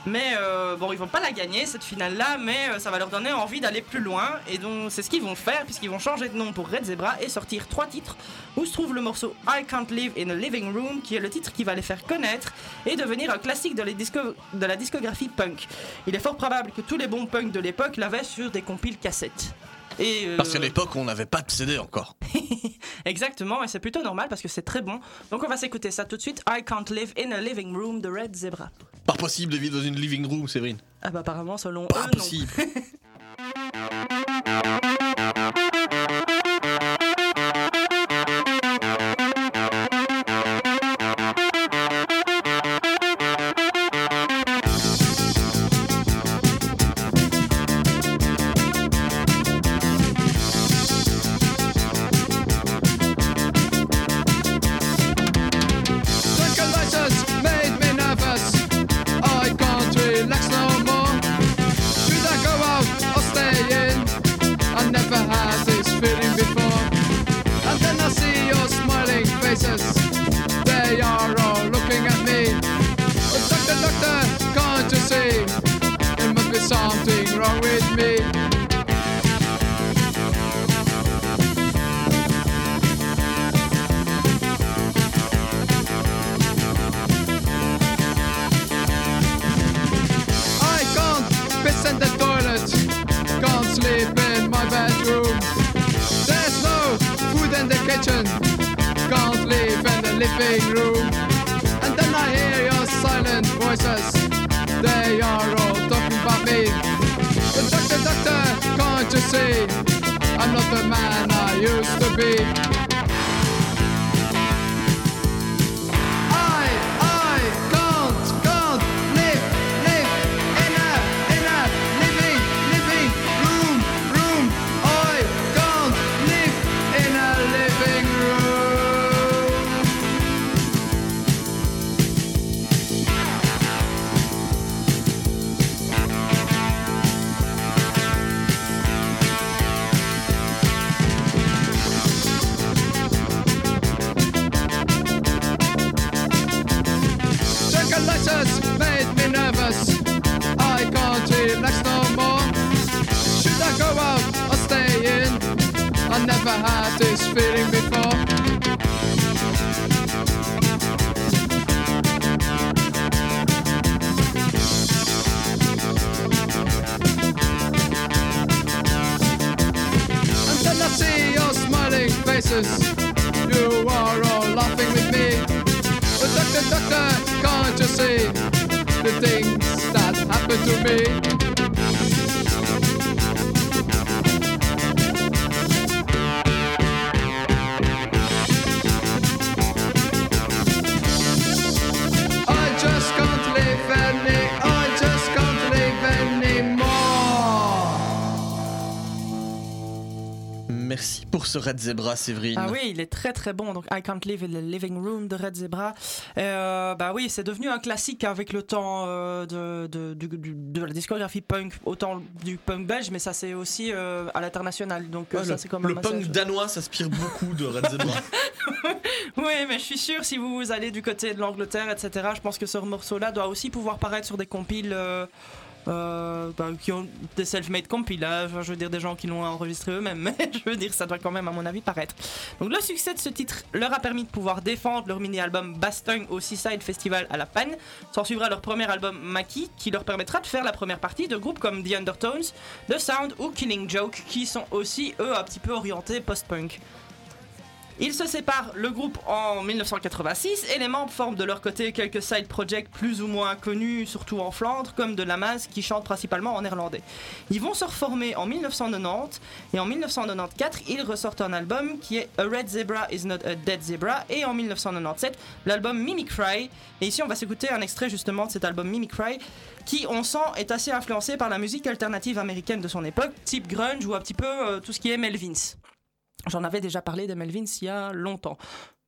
Mais bon, ils vont pas la gagner cette finale-là, mais ça va leur donner envie d'aller plus loin, et donc c'est ce qu'ils vont faire, puisqu'ils vont changer de nom pour Red Zebra et sortir trois titres, où se trouve le morceau I Can't Live in a Living Room, qui est le titre qui va les faire connaître et devenir un classique de, les disco- de la discographie punk. Il est fort probable que tous les bons punks de l'époque l'avaient sur des compiles cassettes. Et, euh, Parce qu'à l'époque, on n'avait pas de CD encore. Exactement, et c'est plutôt normal parce que c'est très bon. Donc on va s'écouter ça tout de suite. I Can't Live in a Living Room de Red Zebra. Pas possible de vivre dans une living room, Séverine. Ah bah apparemment selon Pas eux, possible. Merci pour ce Red Zebra, Séverine. Ah oui, il est très très bon. Donc I Can't Live in the Living Room de Red Zebra. Euh, bah oui, c'est devenu un classique avec le temps euh, de, la discographie punk, autant du punk belge, mais ça c'est aussi euh, à l'international. Donc Ouais, ça le c'est quand le punk danois s'inspire beaucoup de Red Zebra. Oui, mais je suis sûr, si vous allez du côté de l'Angleterre, etc., je pense que ce morceau-là doit aussi pouvoir paraître sur des compiles euh, bah, qui ont des self-made compilages, je veux dire des gens qui l'ont enregistré eux-mêmes, mais je veux dire ça doit quand même à mon avis paraître. Donc le succès de ce titre leur a permis de pouvoir défendre leur mini-album Bastung au Seaside Festival à La Panne. S'en suivra leur premier album Maki qui leur permettra de faire la première partie de groupes comme The Undertones, The Sound ou Killing Joke qui sont aussi eux un petit peu orientés post-punk. Ils se séparent le groupe en 1986 et les membres forment de leur côté quelques side projects plus ou moins connus, surtout en Flandre, comme de Lamaze qui chante principalement en néerlandais. Ils vont se reformer en 1990 et en 1994 ils ressortent un album qui est A Red Zebra is not a Dead Zebra et en 1997 l'album Mimicry. Et ici on va s'écouter un extrait justement de cet album Mimicry qui on sent est assez influencé par la musique alternative américaine de son époque, type grunge ou un petit peu euh, tout ce qui est Melvins. J'en avais déjà parlé des Melvins il y a longtemps.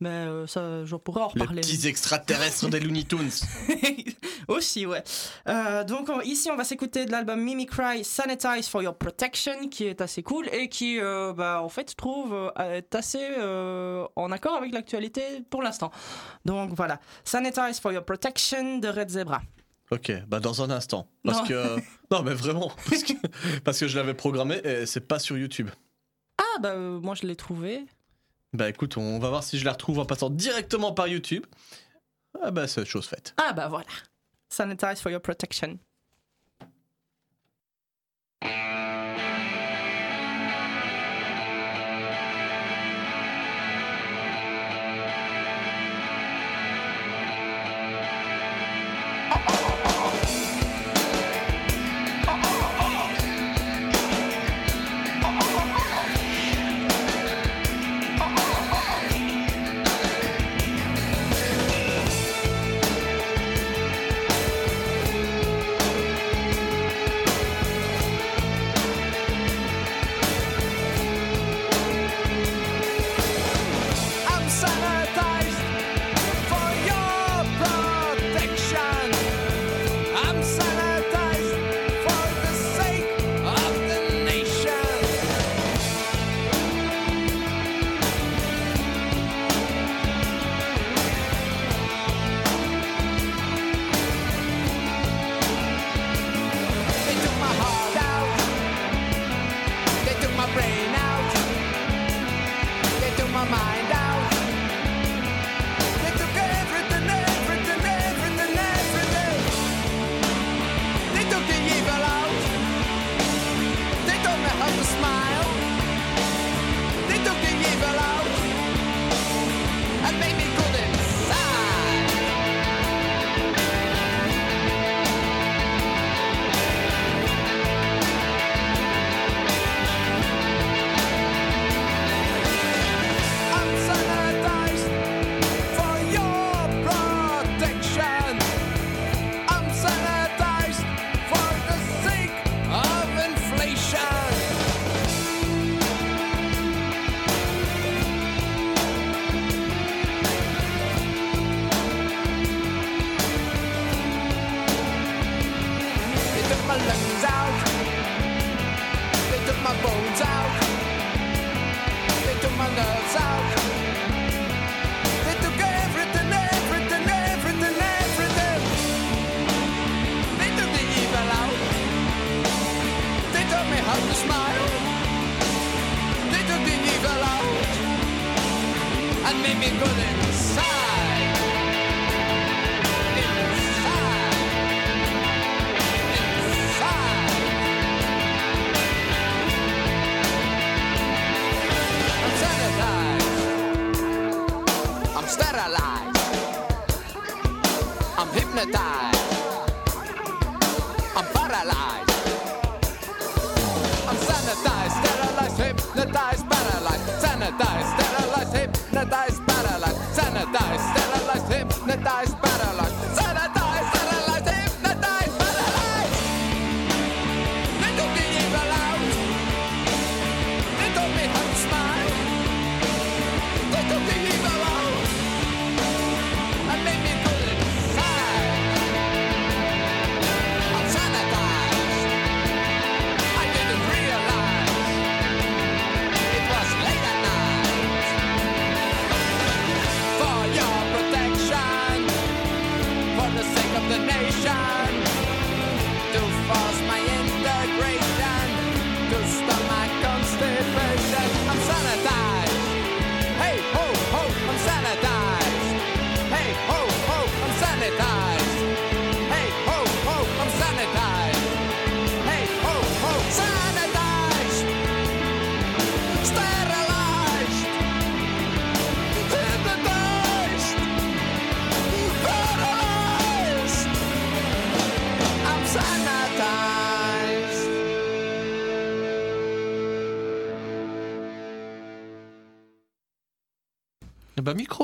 Mais euh, ça, j'en pourrais en Les reparler. petits extraterrestres des Looney Tunes. Aussi, ouais. Euh, donc on- ici, on va s'écouter de l'album Mimicry Sanitize for Your Protection, qui est assez cool et qui, euh, bah, en fait, je trouve est assez en accord avec l'actualité pour l'instant. Donc voilà, Sanitize for Your Protection de Red Zebra. Ok, bah dans un instant. Parce Non. que. Non, mais vraiment. Parce que, parce que je l'avais programmé et c'est pas sur YouTube. Ah bah euh, moi je l'ai trouvé. Bah écoute, on va voir si je la retrouve en passant directement par YouTube. Ah bah c'est chose faite. Ah bah voilà, Sanitize for Your Protection.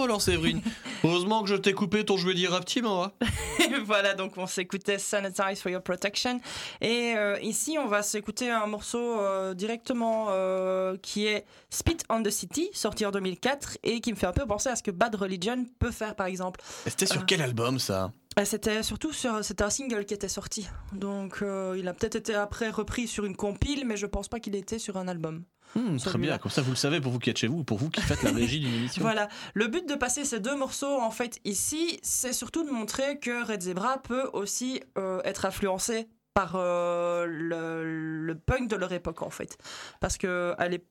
Alors Séverine. Heureusement que je t'ai coupé ton jouet dire petit moi. voilà, donc on s'écoutait Sanitize for Your Protection. Et euh, ici, on va s'écouter un morceau euh, directement euh, qui est Spit on the City, sorti en 2004, et qui me fait un peu penser à ce que Bad Religion peut faire, par exemple. C'était sur Euh. quel album ça? C'était surtout sur, c'était un single qui était sorti. Donc euh, il a peut-être été après repris sur une compile, mais je pense pas qu'il était sur un album. Hmm, Très bien, comme ça vous le savez pour vous qui êtes chez vous, pour vous qui faites la régie d'une émission. Voilà. Le but de passer ces deux morceaux, en fait, ici, c'est surtout de montrer que Red Zebra peut aussi euh, être influencé par euh, le, le punk de leur époque, en fait. Parce que à l'époque,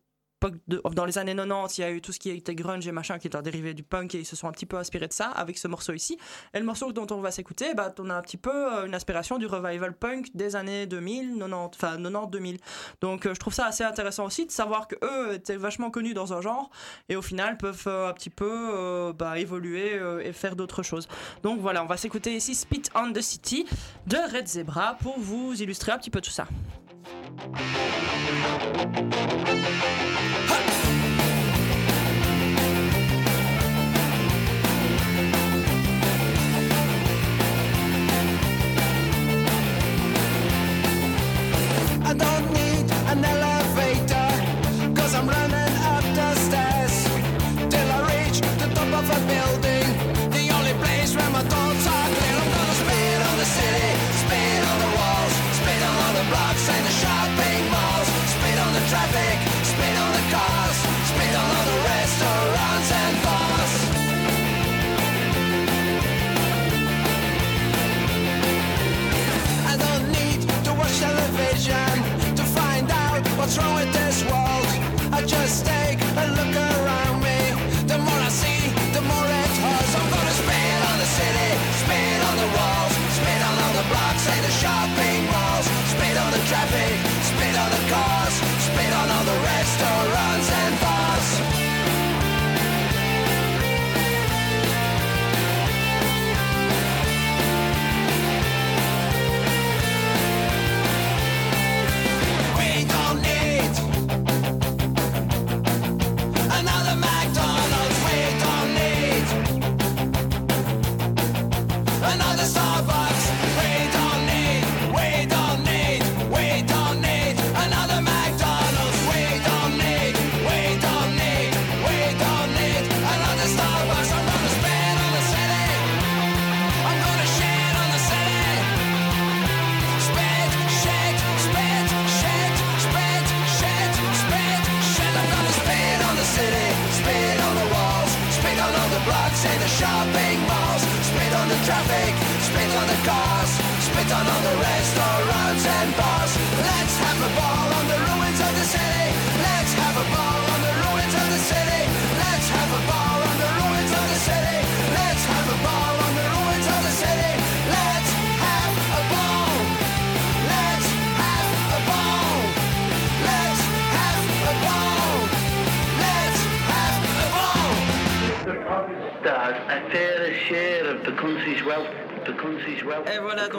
de- dans les années 90, il y a eu tout ce qui était grunge et machin qui est un dérivé du punk et ils se sont un petit peu inspirés de ça avec ce morceau ici. Et le morceau dont on va s'écouter, bah, on a un petit peu euh, une inspiration du revival punk des années 2000, 90, enfin 90-2000. Donc euh, je trouve ça assez intéressant aussi de savoir que eux étaient vachement connus dans un genre et au final peuvent euh, un petit peu bah, évoluer et faire d'autres choses. Donc voilà, on va s'écouter ici Spit on the City de Red Zebra pour vous illustrer un petit peu tout ça. I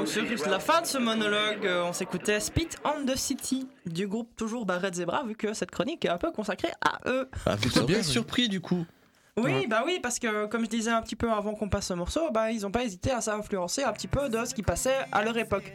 Sur country's la fin de ce monologue, euh, on s'écoutait Spit on the City du groupe toujours Red Zebra, vu que cette chronique est un peu consacrée à eux. Ah, vous bien, oui. surpris du coup. Oui, bah oui, parce que comme je disais un petit peu avant qu'on passe ce morceau, bah ils ont pas hésité à s'influencer un petit peu de ce qui passait à leur époque.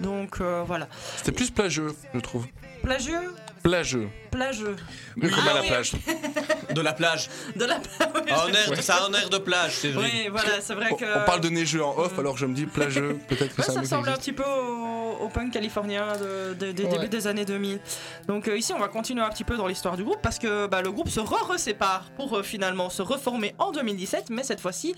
Donc euh, voilà. C'était plus plagieux, je trouve. Plagieux Plagieux. Plageux. Oui, comme à la oui, plage. De la plage. De la oui, Ah, un air, Ça a un air de plage, c'est vrai. oui, voilà, c'est vrai On, que. on parle de neigeux en off, alors je me dis plagieux. Peut-être que Ouais, ça qui ressemble un petit peu au, au punk californien de, de- des Ouais. débuts des années 2000. Donc euh, ici, on va continuer un petit peu dans l'histoire du groupe parce que bah, le groupe se re-resépare pour euh, finalement se reformer en 2017, mais cette fois-ci,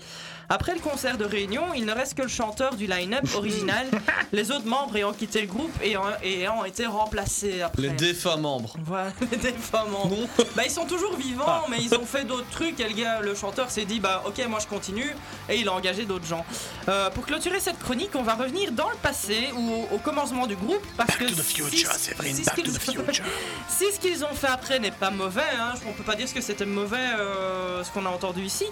après le concert de réunion, il ne reste que le chanteur du line-up original, les autres membres ayant quitté le groupe et ayant, et ayant été remplacés après. Les défunts membres. Voilà, les déformants. Bah, ils sont toujours vivants, mais ils ont fait d'autres trucs. Et le gars, le chanteur s'est dit, bah ok, moi je continue. Et il a engagé d'autres gens. Euh, pour clôturer cette chronique, on va revenir dans le passé au, au commencement du groupe. Parce que to the future, si, Séverine, si ce back to qu'ils- the future. si ce qu'ils ont fait après n'est pas mauvais, hein, on peut pas dire que c'était mauvais euh, ce qu'on a entendu ici,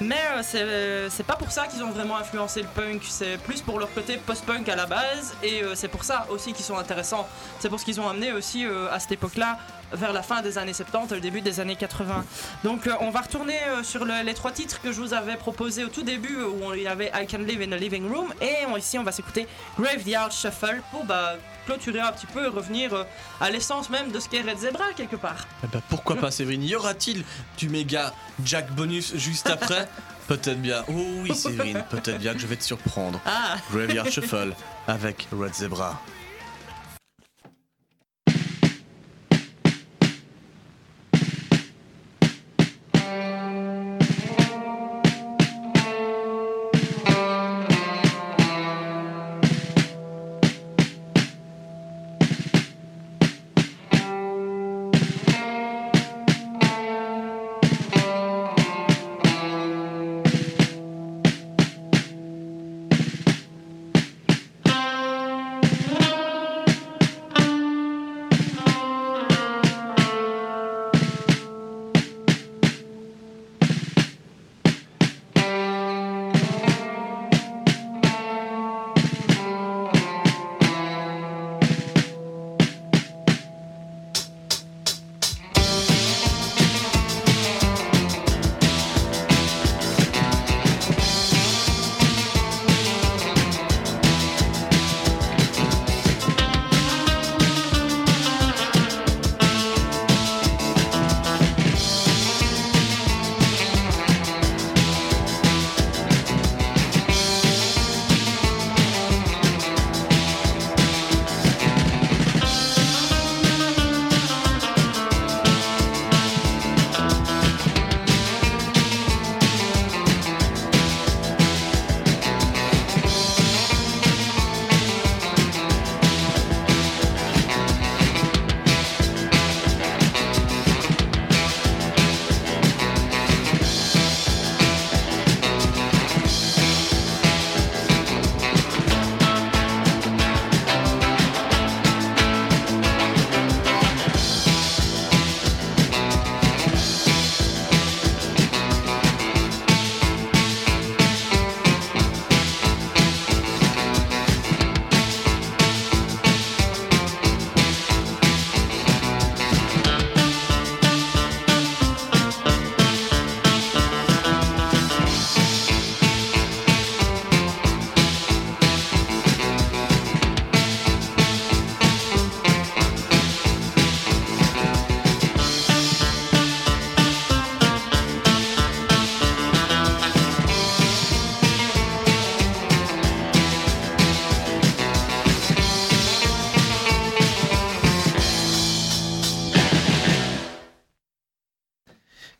mais euh, c'est- c'est pas pour ça qu'ils ont vraiment influencé le punk, c'est plus pour leur côté post-punk à la base, et euh, c'est pour ça aussi qu'ils sont intéressants. C'est pour ce qu'ils ont amené aussi euh, à cette époque-là vers la fin des années 70 et le début des années 80. Donc euh, on va retourner euh, sur le- les trois titres que je vous avais proposés au tout début où on- il y avait I Can Live in a Living Room et on- ici on va s'écouter Graveyard Shuffle pour bah, clôturer un petit peu et revenir euh, à l'essence même de ce qu'est Red Zebra quelque part. Eh ben, pourquoi pas, Séverine? Y aura-t-il du méga Jack bonus juste après? Peut-être bien. Oh oui, Séverine, peut-être bien que je vais te surprendre. Ah Graveyard Shuffle avec Red Zebra.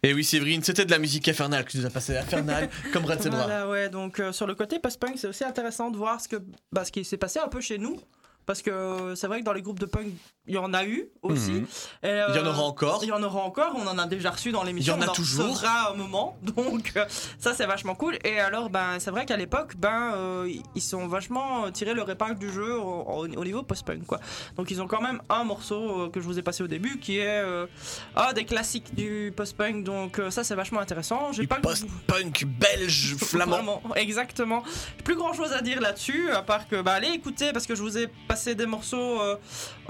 Et oui, Séverine, c'était de la musique infernale que tu nous as passé. Infernale, comme Red Zebra. Voilà, ouais, donc euh, sur le côté post-punk, c'est aussi intéressant de voir ce, que, bah, ce qui s'est passé un peu chez nous. Parce que euh, c'est vrai que dans les groupes de punk, il y en a eu aussi. Mhm. Et, euh, Il y en aura encore. Il y en aura encore, on en a déjà reçu dans l'émission. Il y en a on toujours. recevra un moment, donc euh, ça c'est vachement cool. Et alors, ben, c'est vrai qu'à l'époque, ben, euh, ils sont vachement euh, tirés leur épingle du jeu au, au- au niveau post-punk, quoi. Donc ils ont quand même un morceau euh, que je vous ai passé au début qui est euh, des classiques du post-punk, donc euh, ça c'est vachement intéressant. J'ai pas le- post-punk belge flamand. Exactement. Plus grand chose à dire là-dessus, à part que bah, allez écouter parce que je vous ai passé des morceaux euh,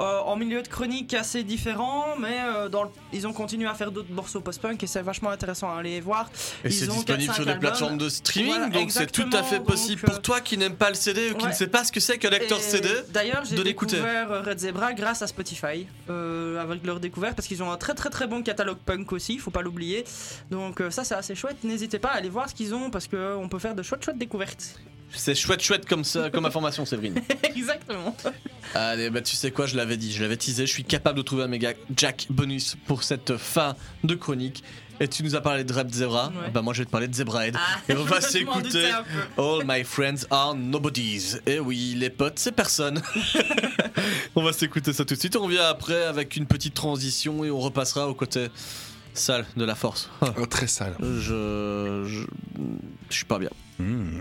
euh, en milieu de chronique assez différents, mais euh, dans le- ils ont continué à faire d'autres morceaux post-punk et c'est vachement intéressant à aller voir. Et c'est disponible 4-5 sur des albums. plateformes de streaming, Voilà, donc c'est tout à fait possible donc, pour toi qui n'aime pas le CD ou qui ouais. ne sait pas ce que c'est qu'un lecteur Et CD D'ailleurs, j'ai découvert euh, Red Zebra grâce à Spotify, euh, avec leur découverte, parce qu'ils ont un très très très bon catalogue punk aussi, il faut pas l'oublier. Donc euh, ça c'est assez chouette. N'hésitez pas à aller voir ce qu'ils ont, parce qu'on peut faire de chouettes chouettes découvertes. C'est chouette chouette comme ça, comme information, Séverine. Exactement. Allez, bah tu sais quoi, je l'avais dit, je l'avais teasé, je suis capable de trouver un méga Jack bonus pour cette fin de chronique. Et tu nous as parlé de Red Zebra, Ouais. bah moi je vais te parler de Zebrahead. Ah, Et on va s'écouter. All My Friends Are Nobodies. Et oui, les potes, c'est personne. on va s'écouter ça tout de suite. On revient après avec une petite transition et on repassera au côté sale de la force. Oh, très sale. Je, je, je suis pas bien. Hmm.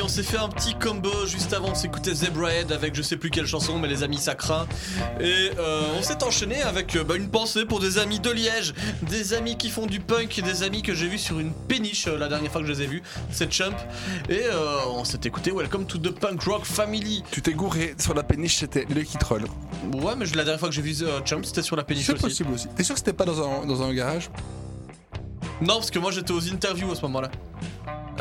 amis, on s'est fait un petit combo juste avant, on s'écoutait Zebrahead avec je sais plus quelle chanson, mais les amis ça craint. Et euh, on s'est enchaîné avec euh, bah, une pensée pour des amis de Liège, des amis qui font du punk, des amis que j'ai vus sur une péniche euh, la dernière fois que je les ai vus, c'est Chump. Et on s'est écouté Welcome to the Punk Rock Family. Tu t'es gouré sur la péniche, c'était Lucky Troll. Ouais, mais la dernière fois que j'ai vu Chump, c'était sur la péniche C'est aussi. possible aussi. T'es sûr que c'était pas dans un, dans un garage? Non, parce que moi j'étais aux interviews à ce moment-là.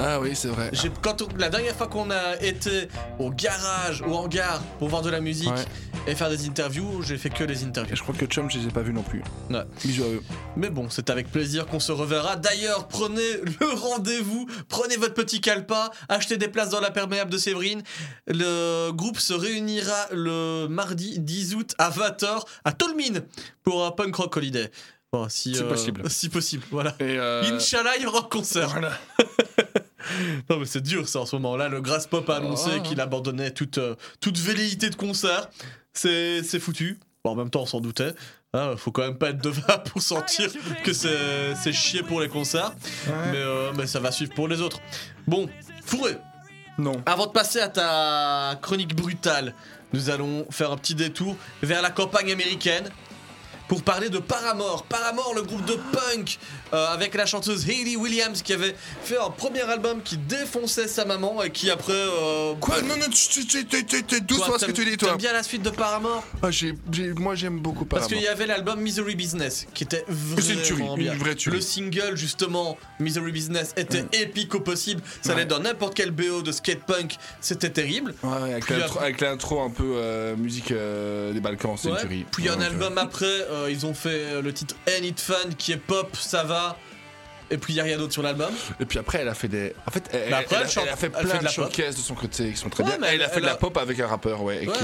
Ah oui, c'est vrai. J'ai- Quand on- la dernière fois qu'on a été au garage, au hangar pour voir de la musique Ouais. et faire des interviews, j'ai fait que les Et interviews. je crois que Chum, je les ai pas vus non plus. Ouais. Bisous à eux. Mais bon, c'est avec plaisir qu'on se reverra. D'ailleurs, prenez le rendez-vous, prenez votre petit calepin, achetez des places dans la perméable de Séverine. Le groupe se réunira le mardi 10 août à 20h à Tolmine pour un punk rock holiday. Bon, si, C'est euh, possible. Si possible, voilà. Et euh, Inch'Allah, il y aura un concert. Voilà. Non mais c'est dur ça en ce moment. Là, le Grass Pop a annoncé Oh. qu'il abandonnait toute, euh, toute velléité de concert. C'est c'est foutu. Bon, en même temps, on s'en doutait. Hein, faut quand même pas être devin pour sentir que c'est c'est chier pour les concerts. Mais, euh, mais ça va suivre pour les autres. Bon, Fourré, Non. avant de passer à ta chronique brutale, nous allons faire un petit détour vers la campagne américaine pour parler de Paramore. Paramore, le groupe de punk euh, avec la chanteuse Hayley Williams qui avait fait un premier album qui défonçait sa maman et qui après. euh, Quoi Non, non, tu- tu- douce ce que tu dis, toi. T'aimes bien la suite de Paramore? Ah, j'ai- moi, j'aime beaucoup Parce Paramore. qu'il y avait l'album Misery Business qui était c'est une tuerie, vraiment une vraie tuerie. Le single justement Misery Business était épique au possible. Ça Ouais. allait dans n'importe quel BO de skate punk. C'était terrible. Ouais, avec l'intro- après- un peu euh, musique euh, des Balkans, c'est Ouais. une tuerie. Puis un album après, ils ont fait euh, le titre It Fun qui est pop, ça va. Et puis il n'y a rien d'autre sur l'album. Et puis après, elle a fait des. En fait, elle, a fait plein de, de de son côté qui sont très bien. Elle, a fait de la pop avec un rappeur, ouais. ouais, qui,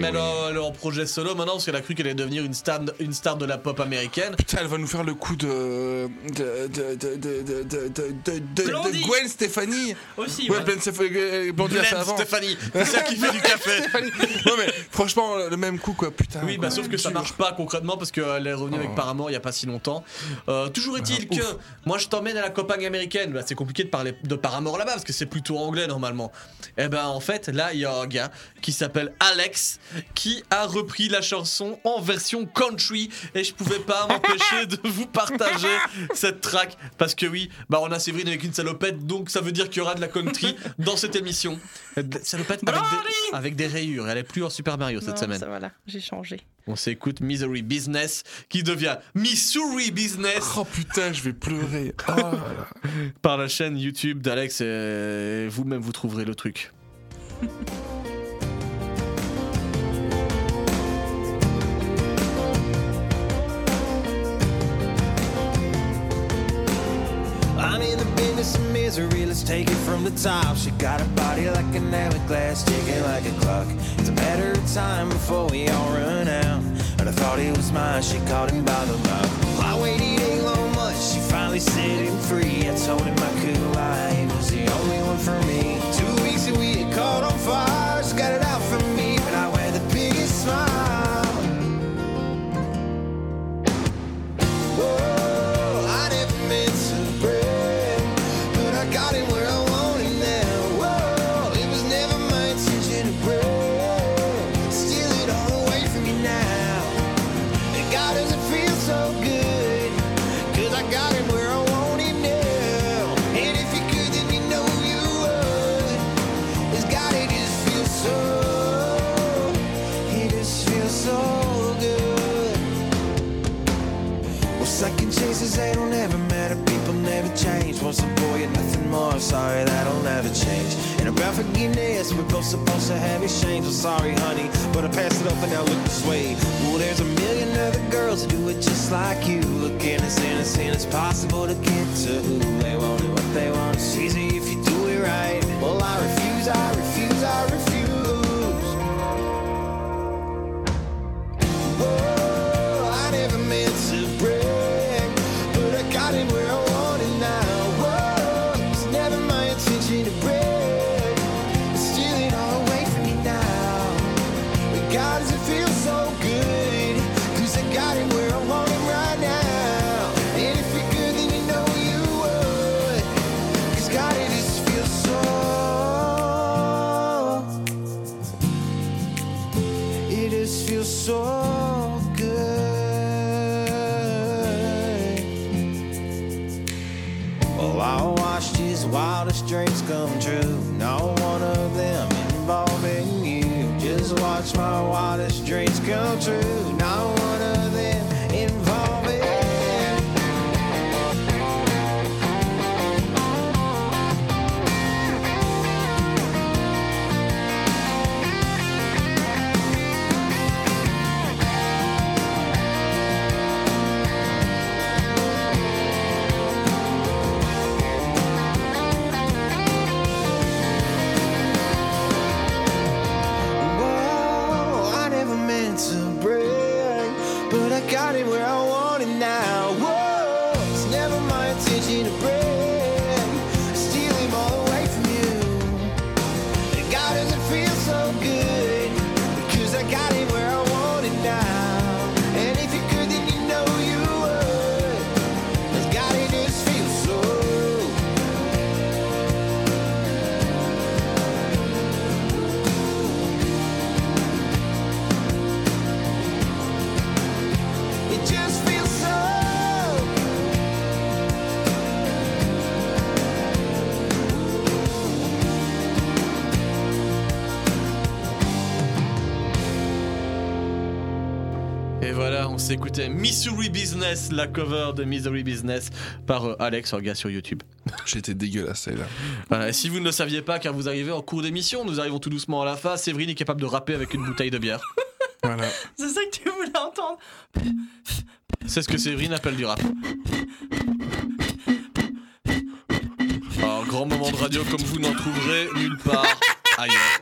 mais elle est en projet solo maintenant parce qu'elle a cru qu'elle allait devenir une star, une star de la pop américaine. Putain, elle va nous faire le coup de. de. de. de. de. de, de Gwen Stefani. Aussi. Ouais, Gwen Stefani. Euh, Blondie a fait avant. Stefani. C'est ça qui fait du café. non, mais franchement, le même coup, quoi. Putain. Oui, bah sauf que ça marche pas concrètement parce qu'elle est revenue avec oh. Paramore il n'y a pas si longtemps. Euh, toujours est-il ah, que moi je t'emmène à la campagne américaine. Bah, c'est compliqué de parler de Paramore là-bas parce que c'est plutôt anglais normalement. Et ben en fait, là il y a un gars qui s'appelle Alex qui a repris la chanson en version country et je pouvais pas m'empêcher de vous partager cette track parce que oui, bah on a Séverine avec une salopette donc ça veut dire qu'il y aura de la country dans cette émission. Salopette avec des, avec des rayures. Elle est plus en Super Mario cette Non, semaine. ça, voilà, j'ai changé. On s'écoute Misery Business qui devient Missouri Business Oh putain, je vais pleurer. Oh par la chaîne YouTube d'Alex et vous-même vous trouverez le truc. misery, let's take it from the top. She got a body like an hourglass, ticking like a clock. It's a matter of time before we all run out. And I thought it was mine, she caught him by the mouth. I waited ain't long much, she finally set him free. I told him I couldn't lie, he was the only one for me. Two weeks and we had caught on fire, she got it out for me, but I wear the biggest smile. Whoa, forgiveness, we're both supposed to have exchange. I'm sorry, honey, but I passed it up and now look this way. Well, there's a million other girls who do it just like you. Looking as innocent as possible to get to who they want and what they want. It's easy if you do it right. Well, I refuse, I refuse, I refuse. Whoa, Just feels so good. Well, I watched his wildest dreams come true. Not one of them involving you. Just watch my wildest dreams come true. S'écoutait Missouri Business, la cover de Missouri Business par euh, Alex, un gars sur YouTube. J'étais dégueulasse, celle-là. Voilà, et si vous ne le saviez pas, car vous arrivez en cours d'émission, nous arrivons tout doucement à la fin. Séverine est capable de rapper avec une bouteille de bière. Voilà. C'est ça que tu voulais entendre C'est ce que Séverine appelle du rap. Un grand moment de radio comme vous n'en trouverez nulle part ailleurs.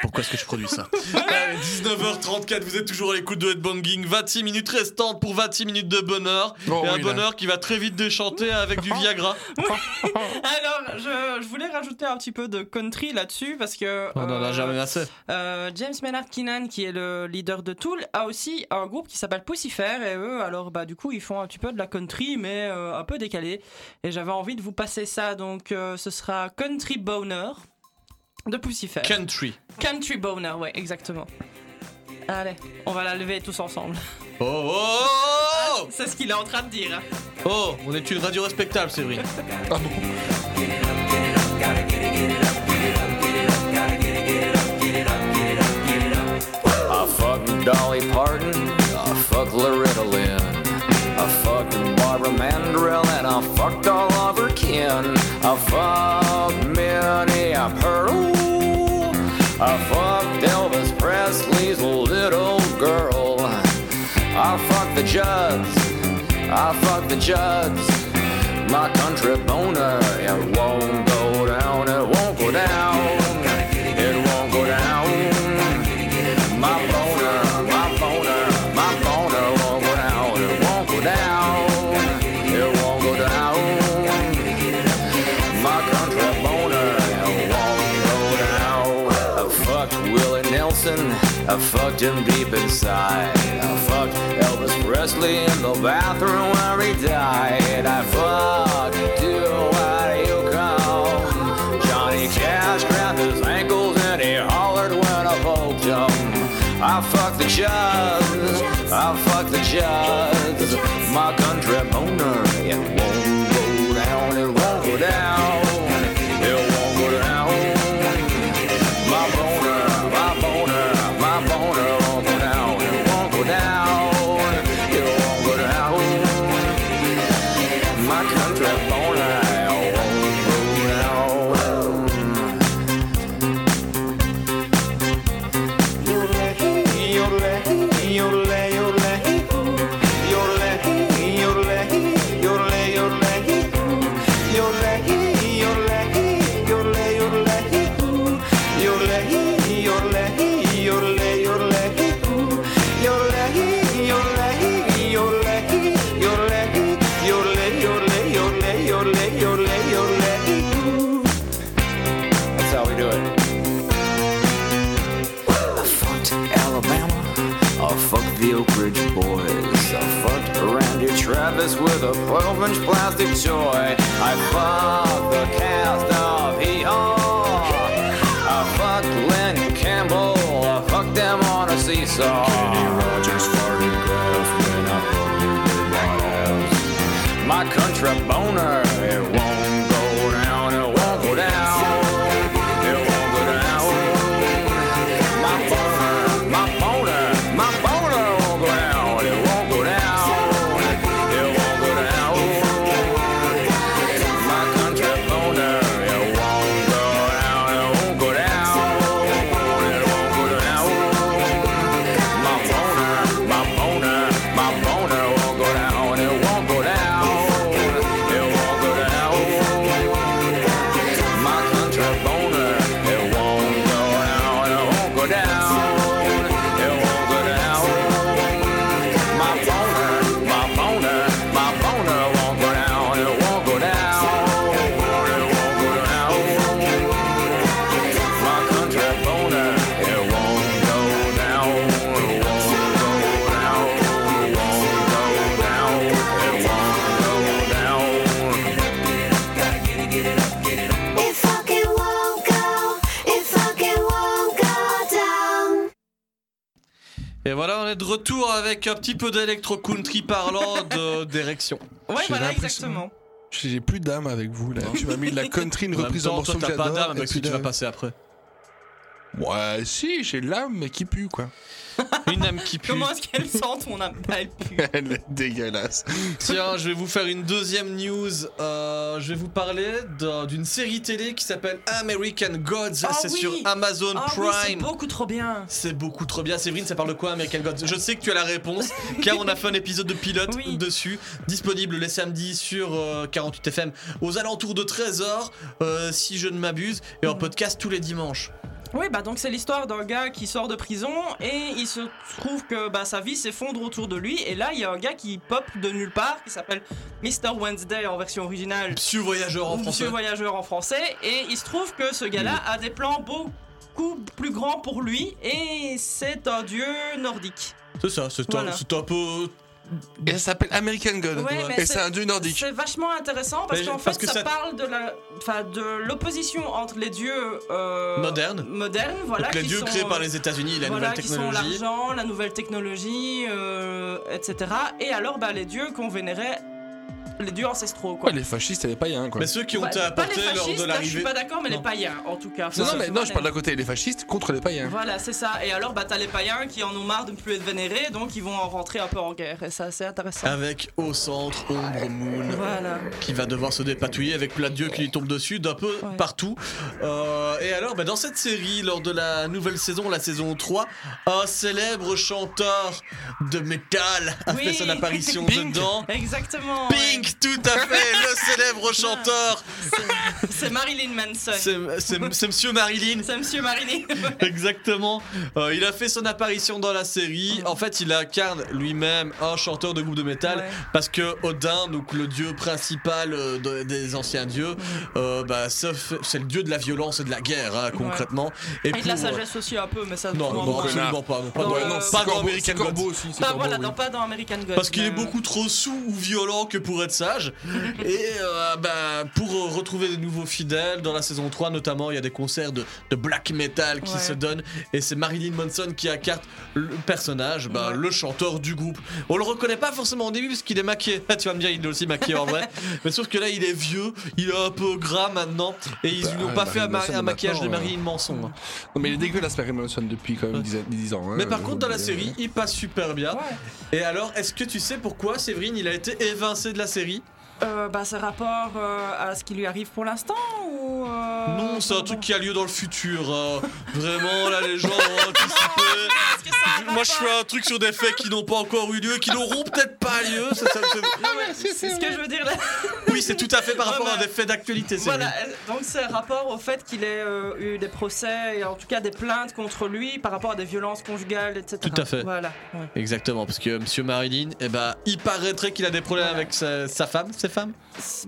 Pourquoi est-ce que je produis ça Allez, 19h34, vous êtes toujours à l'écoute de Headbanging. 26 minutes restantes pour 26 minutes de bonheur. Oh et un oui, là. bonheur qui va très vite déchanter avec du Viagra. Alors, je, je voulais rajouter un petit peu de country là-dessus parce que. On en a euh, jamais assez. euh, James Maynard Keenan, qui est le leader de Tool, a aussi un groupe qui s'appelle Pussifer. Et eux, alors, bah, du coup, ils font un petit peu de la country, mais euh, un peu décalé. Et j'avais envie de vous passer ça. Donc, euh, ce sera Country Boner de Pussifer. Country. Country Boner, ouais, exactement. Allez, on va la lever tous ensemble. Oh, oh, oh, oh C'est ce qu'il est en train de dire. Oh, on est une radio respectable, Séverine. Ah bon I fucked Dolly Parton, I fucked Loretta Lynn, I fucked Barbara Mandrell, and I fucked all of her kin. I fucked Minnie Pearl, I fucked Elvis Presley's little girl. I fucked the Judds, I fucked the Judds. My country boner, it won't go down, it I fucked him deep inside. I fucked Elvis Presley in the bathroom where he died. I fucked, do what you call. Johnny Cash grabbed his ankles and he hollered when I poked him. I fucked the judge, I fucked the judge. Travis with a 12 inch plastic toy. I fucked the cast retour avec un petit peu d'électro country parlant de- d'érection. Ouais, J'ai voilà, l'impression- exactement. J'ai plus d'âme avec vous là. Tu m'as mis de la country, une En même reprise d'un temps, morceau toi, que t'as pas j'adore. d'âme et avec ce puis que tu vas de- passer après. Ouais, si, j'ai l'âme, mais qui pue quoi. Une âme qui pue. Comment est-ce qu'elle sent ton âme Bah, Elle pue. Elle est dégueulasse. Tiens, je vais vous faire une deuxième news. Euh, je vais vous parler d'un- d'une série télé qui s'appelle American Gods. Ah c'est oui. sur Amazon Ah oui, c'est Prime. beaucoup trop bien. c'est beaucoup trop bien. Séverine, ça parle de quoi American Gods? Je sais que tu as la réponse, car on a fait un épisode de pilote Oui. dessus, disponible les samedis sur euh, 48FM aux alentours de 13h, euh, si je ne m'abuse, et en podcast tous les dimanches. Oui, bah donc c'est l'histoire d'un gars qui sort de prison et il se trouve que bah, sa vie s'effondre autour de lui. Et là, il y a un gars qui pop de nulle part qui s'appelle Mr. Wednesday en version originale. Monsieur Voyageur en Monsieur français. Voyageur en français. Et il se trouve que ce gars-là a des plans beaucoup plus grands pour lui et c'est un dieu nordique. C'est ça, c'est un- Voilà. c'est un peu. Et ça s'appelle American God. Ouais, et c'est un dieu nordique. C'est vachement intéressant parce qu'en fait, que ça, ça- parle de la, l'opposition entre les dieux euh, Modernes. modernes, voilà, Donc les qui dieux sont, créés par les États-Unis, la voilà, nouvelle qui sont technologie. l'argent, la nouvelle technologie, euh, etc. Et alors, bah, les dieux qu'on vénérait, les dieux ancestraux, quoi. Ouais, les fascistes et les païens quoi. Mais ceux qui ont Bah, été apportés lors de là, je suis l'arrivée. pas d'accord, mais Non. les païens, en tout cas. Non, non, mais non, je parle d'un côté les fascistes contre les païens. Voilà, c'est ça. Et alors, bah, t'as les païens qui en ont marre de ne plus être vénérés, donc ils vont en rentrer un peu en guerre. Et ça, c'est intéressant. Avec au centre Ombre Moon. Voilà. qui va devoir se dépatouiller avec plein de dieux qui lui tombent dessus d'un peu Ouais. partout. Euh, et alors, bah, dans cette série, lors de la nouvelle saison, la saison 3, un célèbre chanteur de métal a Oui. fait son apparition Pink. dedans. Exactement. Pink, Tout à fait, le célèbre chanteur. C'est Marilyn Manson. C'est Monsieur Marilyn. C'est Monsieur Marilyn. Exactement. Euh, il a fait son apparition dans la série. En fait, il incarne lui-même un chanteur de groupe de métal Ouais. parce que Odin, donc le dieu principal euh, de- des anciens dieux, euh, bah, c'est le dieu de la violence et de la guerre, hein, concrètement. Et, de la pour, euh, sagesse aussi un peu, mais ça. Non, non, pas. absolument pas. non, pas Dans, non, pas American Gods. aussi. Pas, voilà, non, dans American. Parce qu'il est beaucoup trop sous ou violent que pour être Et euh, bah, pour euh, retrouver de nouveaux fidèles, dans la saison 3 notamment, il y a des concerts de, de black metal qui Ouais. se donnent. Et c'est Marilyn Manson qui incarne le personnage, bah, Ouais. le chanteur du groupe. On le reconnaît pas forcément au début parce qu'il est maquillé. Tu vas me dire, il est aussi maquillé en vrai. Mais sauf que là, il est vieux, il est un peu gras maintenant. Et ils Bah, lui ont ouais, pas fait un, Marilyn Manson un maquillage de Marilyn Manson. hein. Non, mais il est dégueulasse, Marilyn Manson, depuis quand même 10, 10 ans. hein. Mais par contre, dans la série, il passe super bien. Ouais. Et alors, est-ce que tu sais pourquoi Séverine, il a été évincé de la série série euh, bah, c'est rapport euh, à ce qui lui arrive pour l'instant ou. euh, Non, c'est un truc qui a lieu dans le futur. euh, vraiment, là, les gens ont anticipé. Moi, je fais un truc sur des faits qui n'ont pas encore eu lieu, qui n'auront peut-être pas lieu. Ça, ça- ça- Non, mais c'est ce que je veux dire là. Oui, c'est tout à fait par Ouais, rapport à des faits d'actualité. Voilà, donc c'est rapport au fait qu'il ait euh, eu des procès et en tout cas des plaintes contre lui par rapport à des violences conjugales, etc. Tout à fait. Voilà. ouais. Exactement, parce que Monsieur Marilyn, eh ben, il paraîtrait qu'il a des problèmes Voilà. avec sa, sa femme, ses femmes.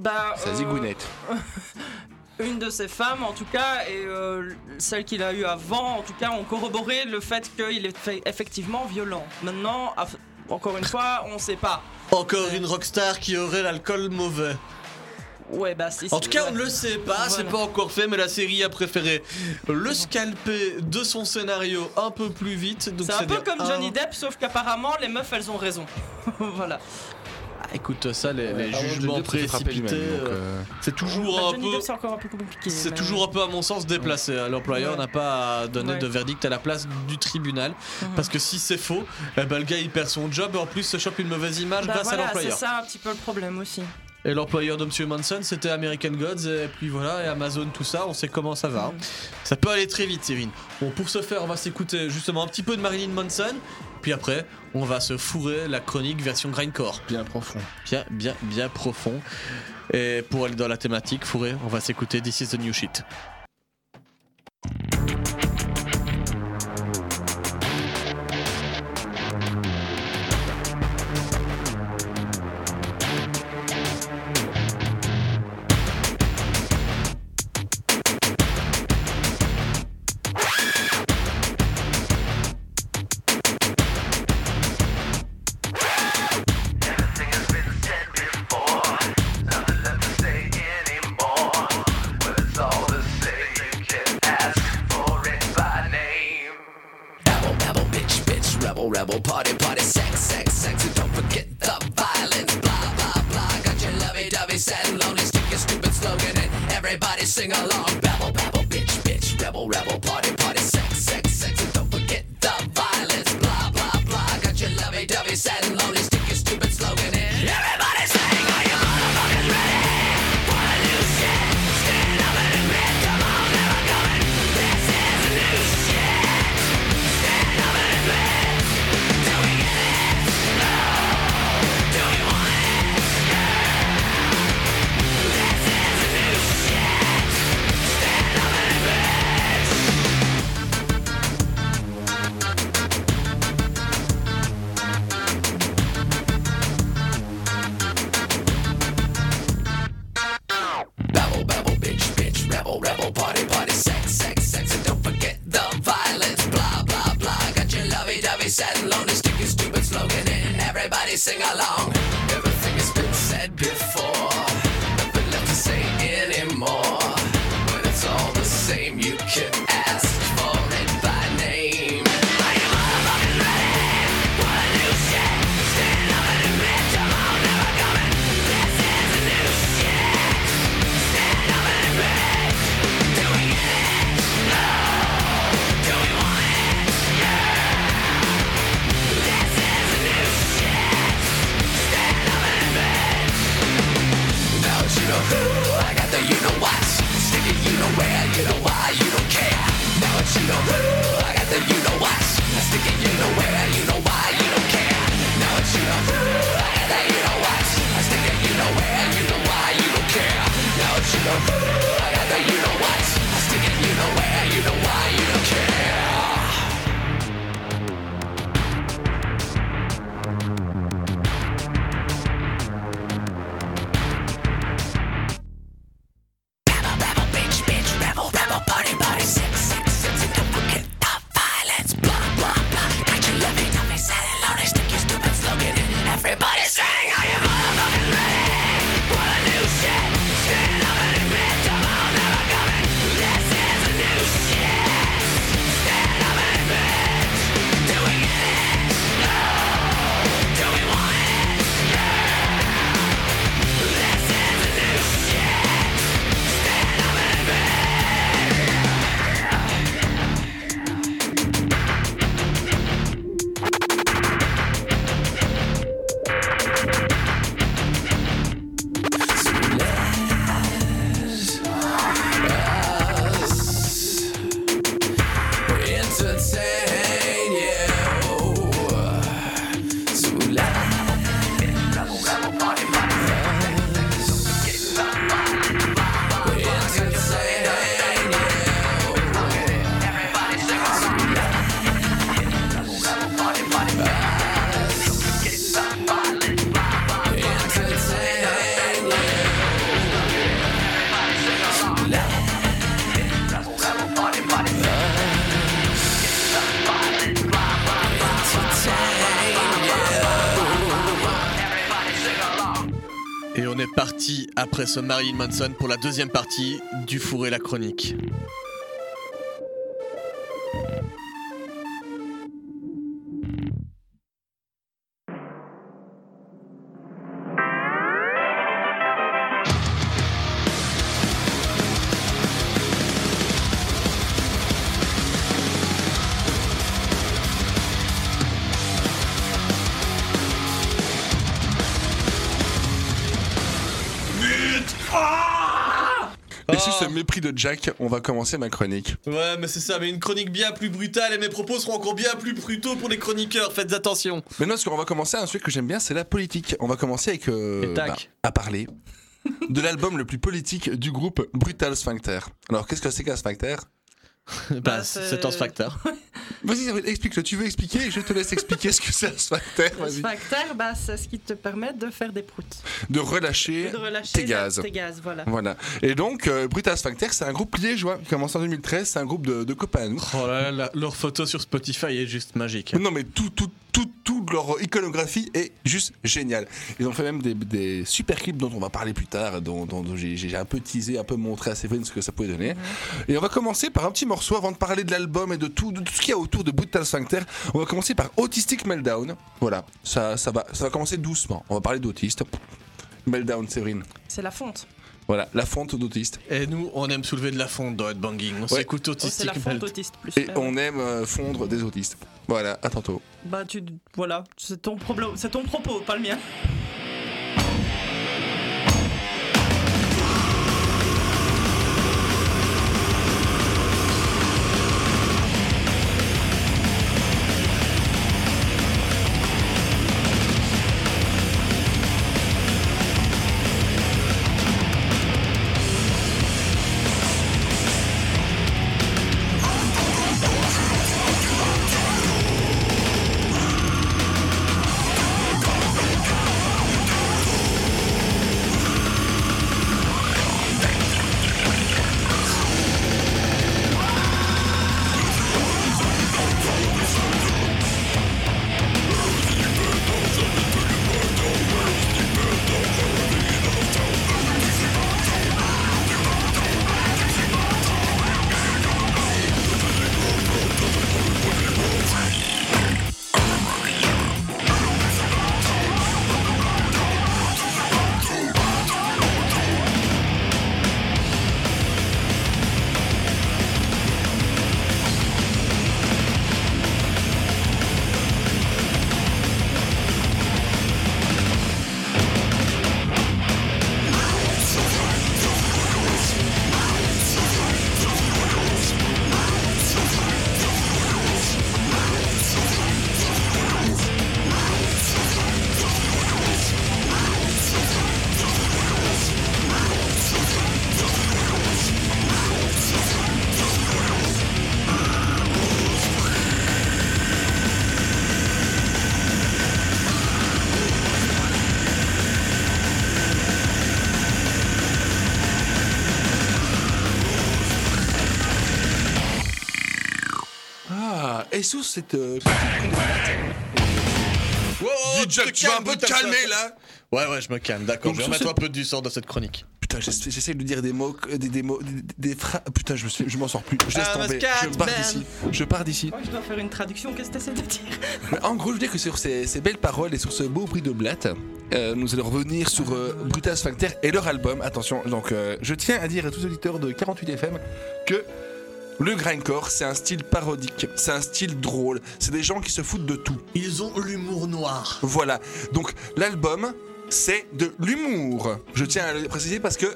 Bah, Sa euh, zigounette. une de ses femmes en tout cas et euh, celle qu'il a eue avant en tout cas ont corroboré le fait qu'il est fait- effectivement violent. Maintenant, encore une fois, on sait pas. Encore une rockstar qui aurait l'alcool mauvais. Ouais, bah si. En tout cas, ouais. on ne le sait pas, c'est Voilà. pas encore fait, mais la série a préféré le scalper de son scénario un peu plus vite. C'est un peu comme Johnny Depp, sauf qu'apparemment les meufs elles ont raison. voilà. Ah, écoute, ça, les, jugements précipités, euh, euh, c'est toujours Bah, un peu. C'est encore un peu compliqué. C'est mais- toujours un peu, à mon sens, déplacé. L'employeur Ouais. n'a pas à donner Ouais. de verdict à la place du tribunal. Mhm. Parce que si c'est faux, eh ben, le gars il perd son job et en plus se chope une mauvaise image Bah grâce voilà, à c'est l'employeur. ça un petit peu le problème aussi. Et l'employeur de Monsieur Manson c'était American Gods et puis voilà, et Amazon, tout ça, on sait comment ça va. hein. Ça peut aller très vite, Séverine. Bon, pour ce faire, on va s'écouter justement un petit peu de Marilyn Manson. Puis après, on va se fourrer la chronique version grindcore. Bien profond. Bien, bien, bien profond. Et pour aller dans la thématique fourrée, on va s'écouter This is the New Shit. Rebel, party, party, sex, sex, sex, and don't forget the violence, blah, blah, blah. Got your lovey-dovey, sad and lonely, stick your stupid slogan and everybody sing along. Et on est parti après ce Marilyn Manson pour la deuxième partie du Four et la chronique. Mépris de Jack, on va commencer ma chronique. Ouais, mais c'est ça, mais une chronique bien plus brutale et mes propos seront encore bien plus brutaux pour les chroniqueurs, faites attention. Mais non, ce qu'on va commencer, un sujet que j'aime bien, c'est la politique. On va commencer avec euh, Et tac. bah, à parler de l'album le plus politique du groupe Brutal Sphincter. Alors, qu'est-ce que c'est qu'un sphincter? Bah, c'est un facteur. Vas-y, explique-le. Tu veux expliquer Je te laisse expliquer ce que c'est un sphincter. Le sphincter, bah, c'est ce qui te permet de faire des proutes. De relâcher, De relâcher tes gaz. tes gaz, voilà. Voilà. Et donc, euh, Brutal Sphincter, c'est un groupe liégeois qui commence en 2013. C'est un groupe de, de copains à nous. Oh là là, leur photo sur Spotify est juste magique. Non, mais tout, tout, tout, toute leur iconographie est juste géniale. Ils ont fait même des, des super clips dont on va parler plus tard, dont, dont j'ai j'ai un peu teasé, un peu montré à Séverine ce que ça pouvait donner. Et on va commencer par un petit morceau avant de parler de l'album et de tout, de tout ce qu'il y a autour de Brutal Sphincter. On va commencer par Autistic Meltdown. Voilà, ça, ça, va, ça va commencer doucement. On va parler d'autiste. Meltdown, Séverine. C'est la fonte. Voilà, la fonte d'autiste. Et nous, on aime soulever de la fonte dans Headbanging. On Ouais. s'écoute Oh, autistique. la fonte autiste plus. Et Ouais, on aime euh, fondre des autistes. Voilà, à tantôt. Bah, tu. Voilà, c'est ton, problème, c'est ton propos, pas le mien. Sous cette euh, petite Wow, Dis, Jack, te tu vas un peu te calmer, là Ouais, ouais, je me calme, d'accord. Donc, Je vais sur remettre ce- un peu du sort dans cette chronique. Putain, j'essa- j'essaie de dire des mots, euh, des, des mots, des, des phrases. Putain, je me suis- je m'en sors plus. Je laisse Ah, tomber. Je pars d'ici. Je pars d'ici. Moi, je dois faire une traduction. Qu'est-ce que t'essaies de dire? Mais en gros, je veux dire que sur ces, ces belles paroles et sur ce beau prix de blatte, euh, nous allons revenir sur euh, Brutal Sphincter et leur album. Attention, donc euh, je tiens à dire à tous les auditeurs de 48 FM que le grindcore, c'est un style parodique, c'est un style drôle, c'est des gens qui se foutent de tout. Ils ont l'humour noir. Voilà. Donc l'album, c'est de l'humour. Je tiens à le préciser parce que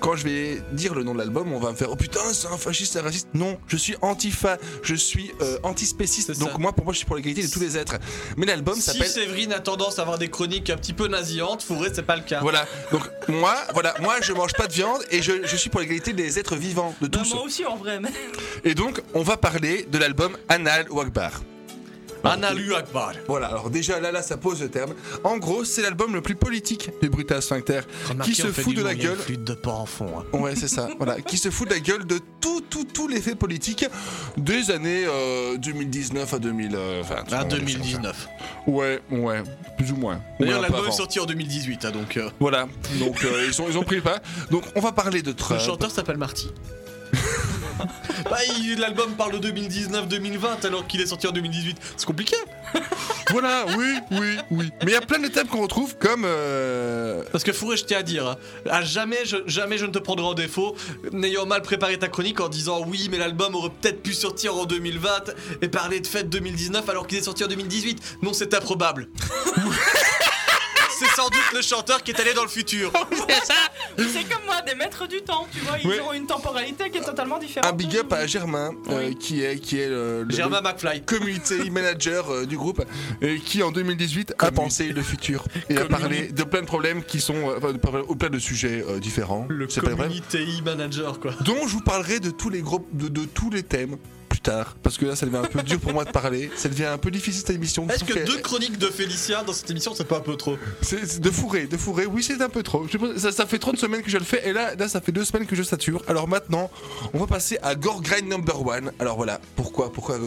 quand je vais dire le nom de l'album, on va me faire oh putain, c'est un fasciste, c'est un raciste. Non, je suis antifa, je suis euh, antispéciste. Donc moi, pour moi, je suis pour l'égalité de tous les êtres. Mais l'album Si s'appelle Séverine a tendance à avoir des chroniques un petit peu nasillantes, Fourré, c'est pas le cas. Voilà, donc moi, voilà, moi je mange pas de viande et je, je suis pour l'égalité des êtres vivants, de Bah, tous. Moi aussi, en vrai. Mais... Et donc, on va parler de l'album Anal ou Akbar. Analu Akbar. Voilà, alors déjà là, là, ça pose le terme. En gros, c'est l'album le plus politique du Brutal Sphincter, Remarquez, qui se fout de la gueule. flûte de porc en fond. hein. Ouais, c'est ça. voilà, qui se fout de la gueule de tout, tout, tout l'effet politique des années euh, 2019 à 2020. À 2019. Ouais, ouais, plus ou moins. D'ailleurs, l'album est sorti en 2018, hein, donc. euh, Voilà, donc euh, ils, sont, ils ont pris le pas. Donc on va parler de Le Trump. chanteur s'appelle Marty. bah, l'album parle de 2019-2020 alors qu'il est sorti en 2018. C'est compliqué. Voilà, oui, oui, oui. Mais il y a plein de thèmes qu'on retrouve comme. euh, Parce que Fourré, je tiens à dire, hein, à jamais je, jamais je ne te prendrai en défaut, n'ayant mal préparé ta chronique en disant oui, mais l'album aurait peut-être pu sortir en 2020 et parler de fête 2019 alors qu'il est sorti en 2018. Non, c'est improbable. c'est sans doute le chanteur qui est allé dans le futur. C'est comme moi, des maîtres du temps, tu vois. Ils ont une temporalité qui est totalement différente. Un big up à Germain, euh, qui est, qui est le, le- Germain le McFly. community manager euh, du groupe, et qui en 2018 a pensé le futur? et a parlé de plein de problèmes qui sont, euh, enfin, de plein- ou plein de sujets euh, différents. Le C'est pas vrai? community manager, quoi. Dont je vous parlerai de tous les groupes, de, de tous les thèmes tard, parce que là ça devient un peu dur pour moi de parler, ça devient un peu difficile cette émission. Est-ce que deux chroniques de Félicien dans cette émission, c'est pas un peu trop C'est de fourrer, de fourrer. Oui, c'est un peu trop. Je Ça, ça fait 30 semaines que je le fais et là, là, ça fait deux semaines que je sature. Alors maintenant, on va passer à Gore Grind Number One. Alors voilà, pourquoi, pourquoi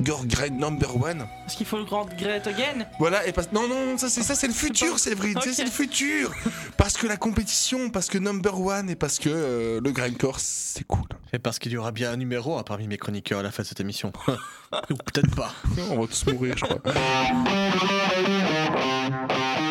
Gore Grind Number One Parce qu'il faut le grand Great Again. Voilà, et parce non, non, ça c'est ça c'est le futur, Séverine, ça, Ok. c'est le futur. Parce que la compétition, parce que Number One et parce que euh, le grindcore, c'est cool. Et parce qu'il y aura bien un numéro parmi mes chroniqueurs à la fin de cette émission. Ou peut-être pas. On va tous mourir, je crois.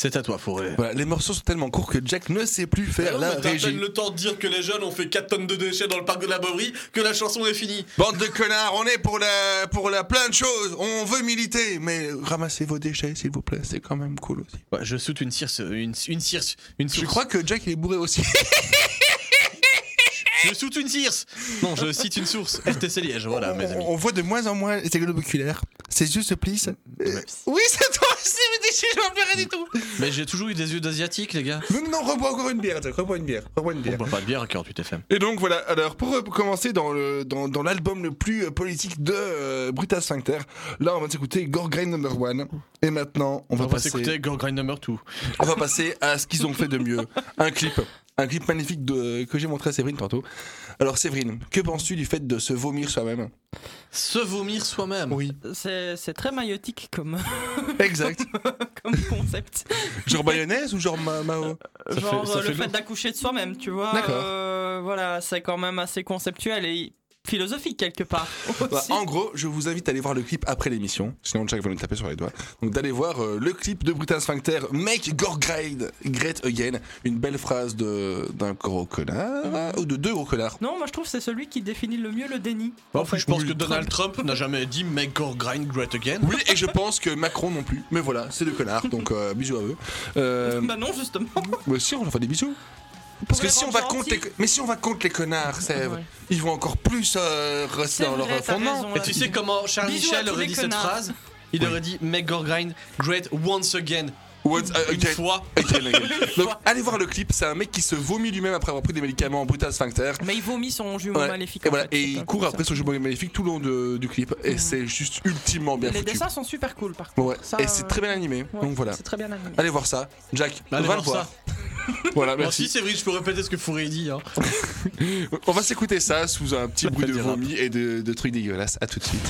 C'est à toi, Fourré. Voilà, les morceaux sont tellement courts que Jack ne sait plus faire Alors, la régie. peine le temps de dire que les jeunes ont fait 4 tonnes de déchets dans le parc de la Bovry que la chanson est finie. Bande de connards, on est pour la, pour la plein de choses. On veut militer, mais ramassez vos déchets, s'il vous plaît. C'est quand même cool aussi. Ouais, je saute une circe, une, une circe, une Je crois que Jack il est bourré aussi. Je saute une circe. Non, je cite une source. RTC Liège, voilà, mes amis. On voit de moins en moins ses globes oculaires. Ses yeux se plissent. Euh, Oui, c'est toi, je m'en plairai du tout. Mais j'ai toujours eu des yeux d'asiatique, les gars. Non, non, rebois encore une bière, Jack, rebois une bière, rebois une On bière. boit pas de bière à 48 FM. Et donc voilà, alors pour euh, commencer dans le dans, dans l'album le plus euh, politique de euh, Brutal Sphincter, là on va s'écouter Gorgrain Number One. Et maintenant on va, On va passer s'écouter Number 2. on va passer à ce qu'ils ont fait de mieux, un clip, un clip magnifique de, que j'ai montré à Séverine tantôt. Alors Séverine, que penses-tu du fait de se vomir soi-même? Se vomir soi-même? Oui, C'est très maïotique comme, exact. comme concept. genre mayonnaise ou genre ma Mao Ça Genre fait- euh, fait le fait d'accoucher de soi-même, tu vois. D'accord. euh, voilà, c'est quand même assez conceptuel et philosophique quelque part. Bah, en gros, je vous invite à aller voir le clip après l'émission, sinon Jack va nous taper sur les doigts. Donc d'aller voir euh, le clip de Brutal Sphincter, Make Gorgrade Great Again, une belle phrase de d'un gros connard ou de deux gros connards. Non, moi je trouve que c'est celui qui définit le mieux le déni. En fait. je pense Oui, que Donald Trump n'a jamais dit Make Grind Great Again. Oui, et je pense que Macron non plus. Mais voilà, c'est deux connards, donc euh, bisous à eux. Euh, Bah non, justement. bah si, on leur fait des bisous. Parce que si on va contre les, mais si on va contre les connards, Sèvres, Ouais. ils vont encore plus euh, rester dans leur vrai, fondement. Et tu sais comment Charles Michel aurait dit cette phrase Il aurait dit Make Girl Grind Great Once Again. Once Une again. fois. Again, again. Donc allez voir le clip, c'est un mec qui se vomit lui-même après avoir pris des médicaments Brutal Sphincter. Mais il vomit son jumeau Ouais. maléfique. Et, en voilà, fait, et c'est il court après ça. son jumeau maléfique tout le long de- du clip. Et c'est juste ultimement bien Les foutu. dessins sont super cool par contre. Ouais. Ça, et c'est très bien animé. ouais, donc voilà. C'est très bien animé. Allez voir ça. Jack, Allez va le voir voir. voilà, Merci, merci. c'est vrai, je peux répéter ce que Fourré dit. Hein. On va s'écouter ça sous un petit Ça bruit de vomi et de, de trucs dégueulasses. À tout de suite.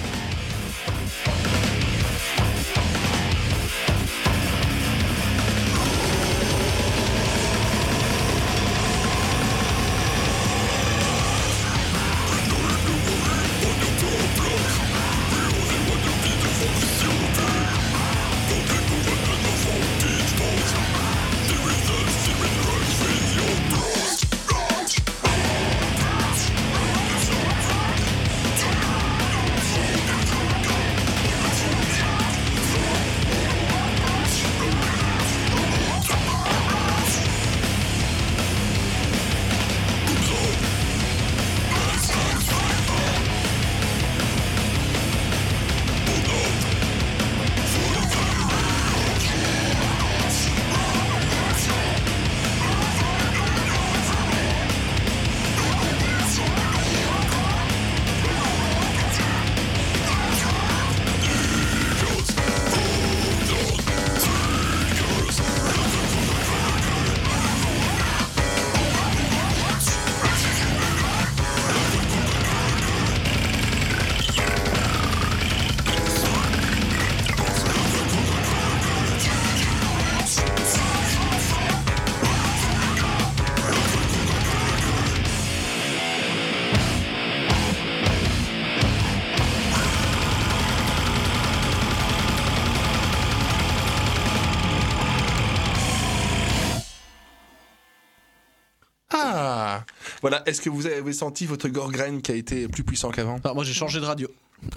Est-ce que vous avez senti votre Gorgraine qui a été plus puissant qu'avant? Ah, moi j'ai changé de radio.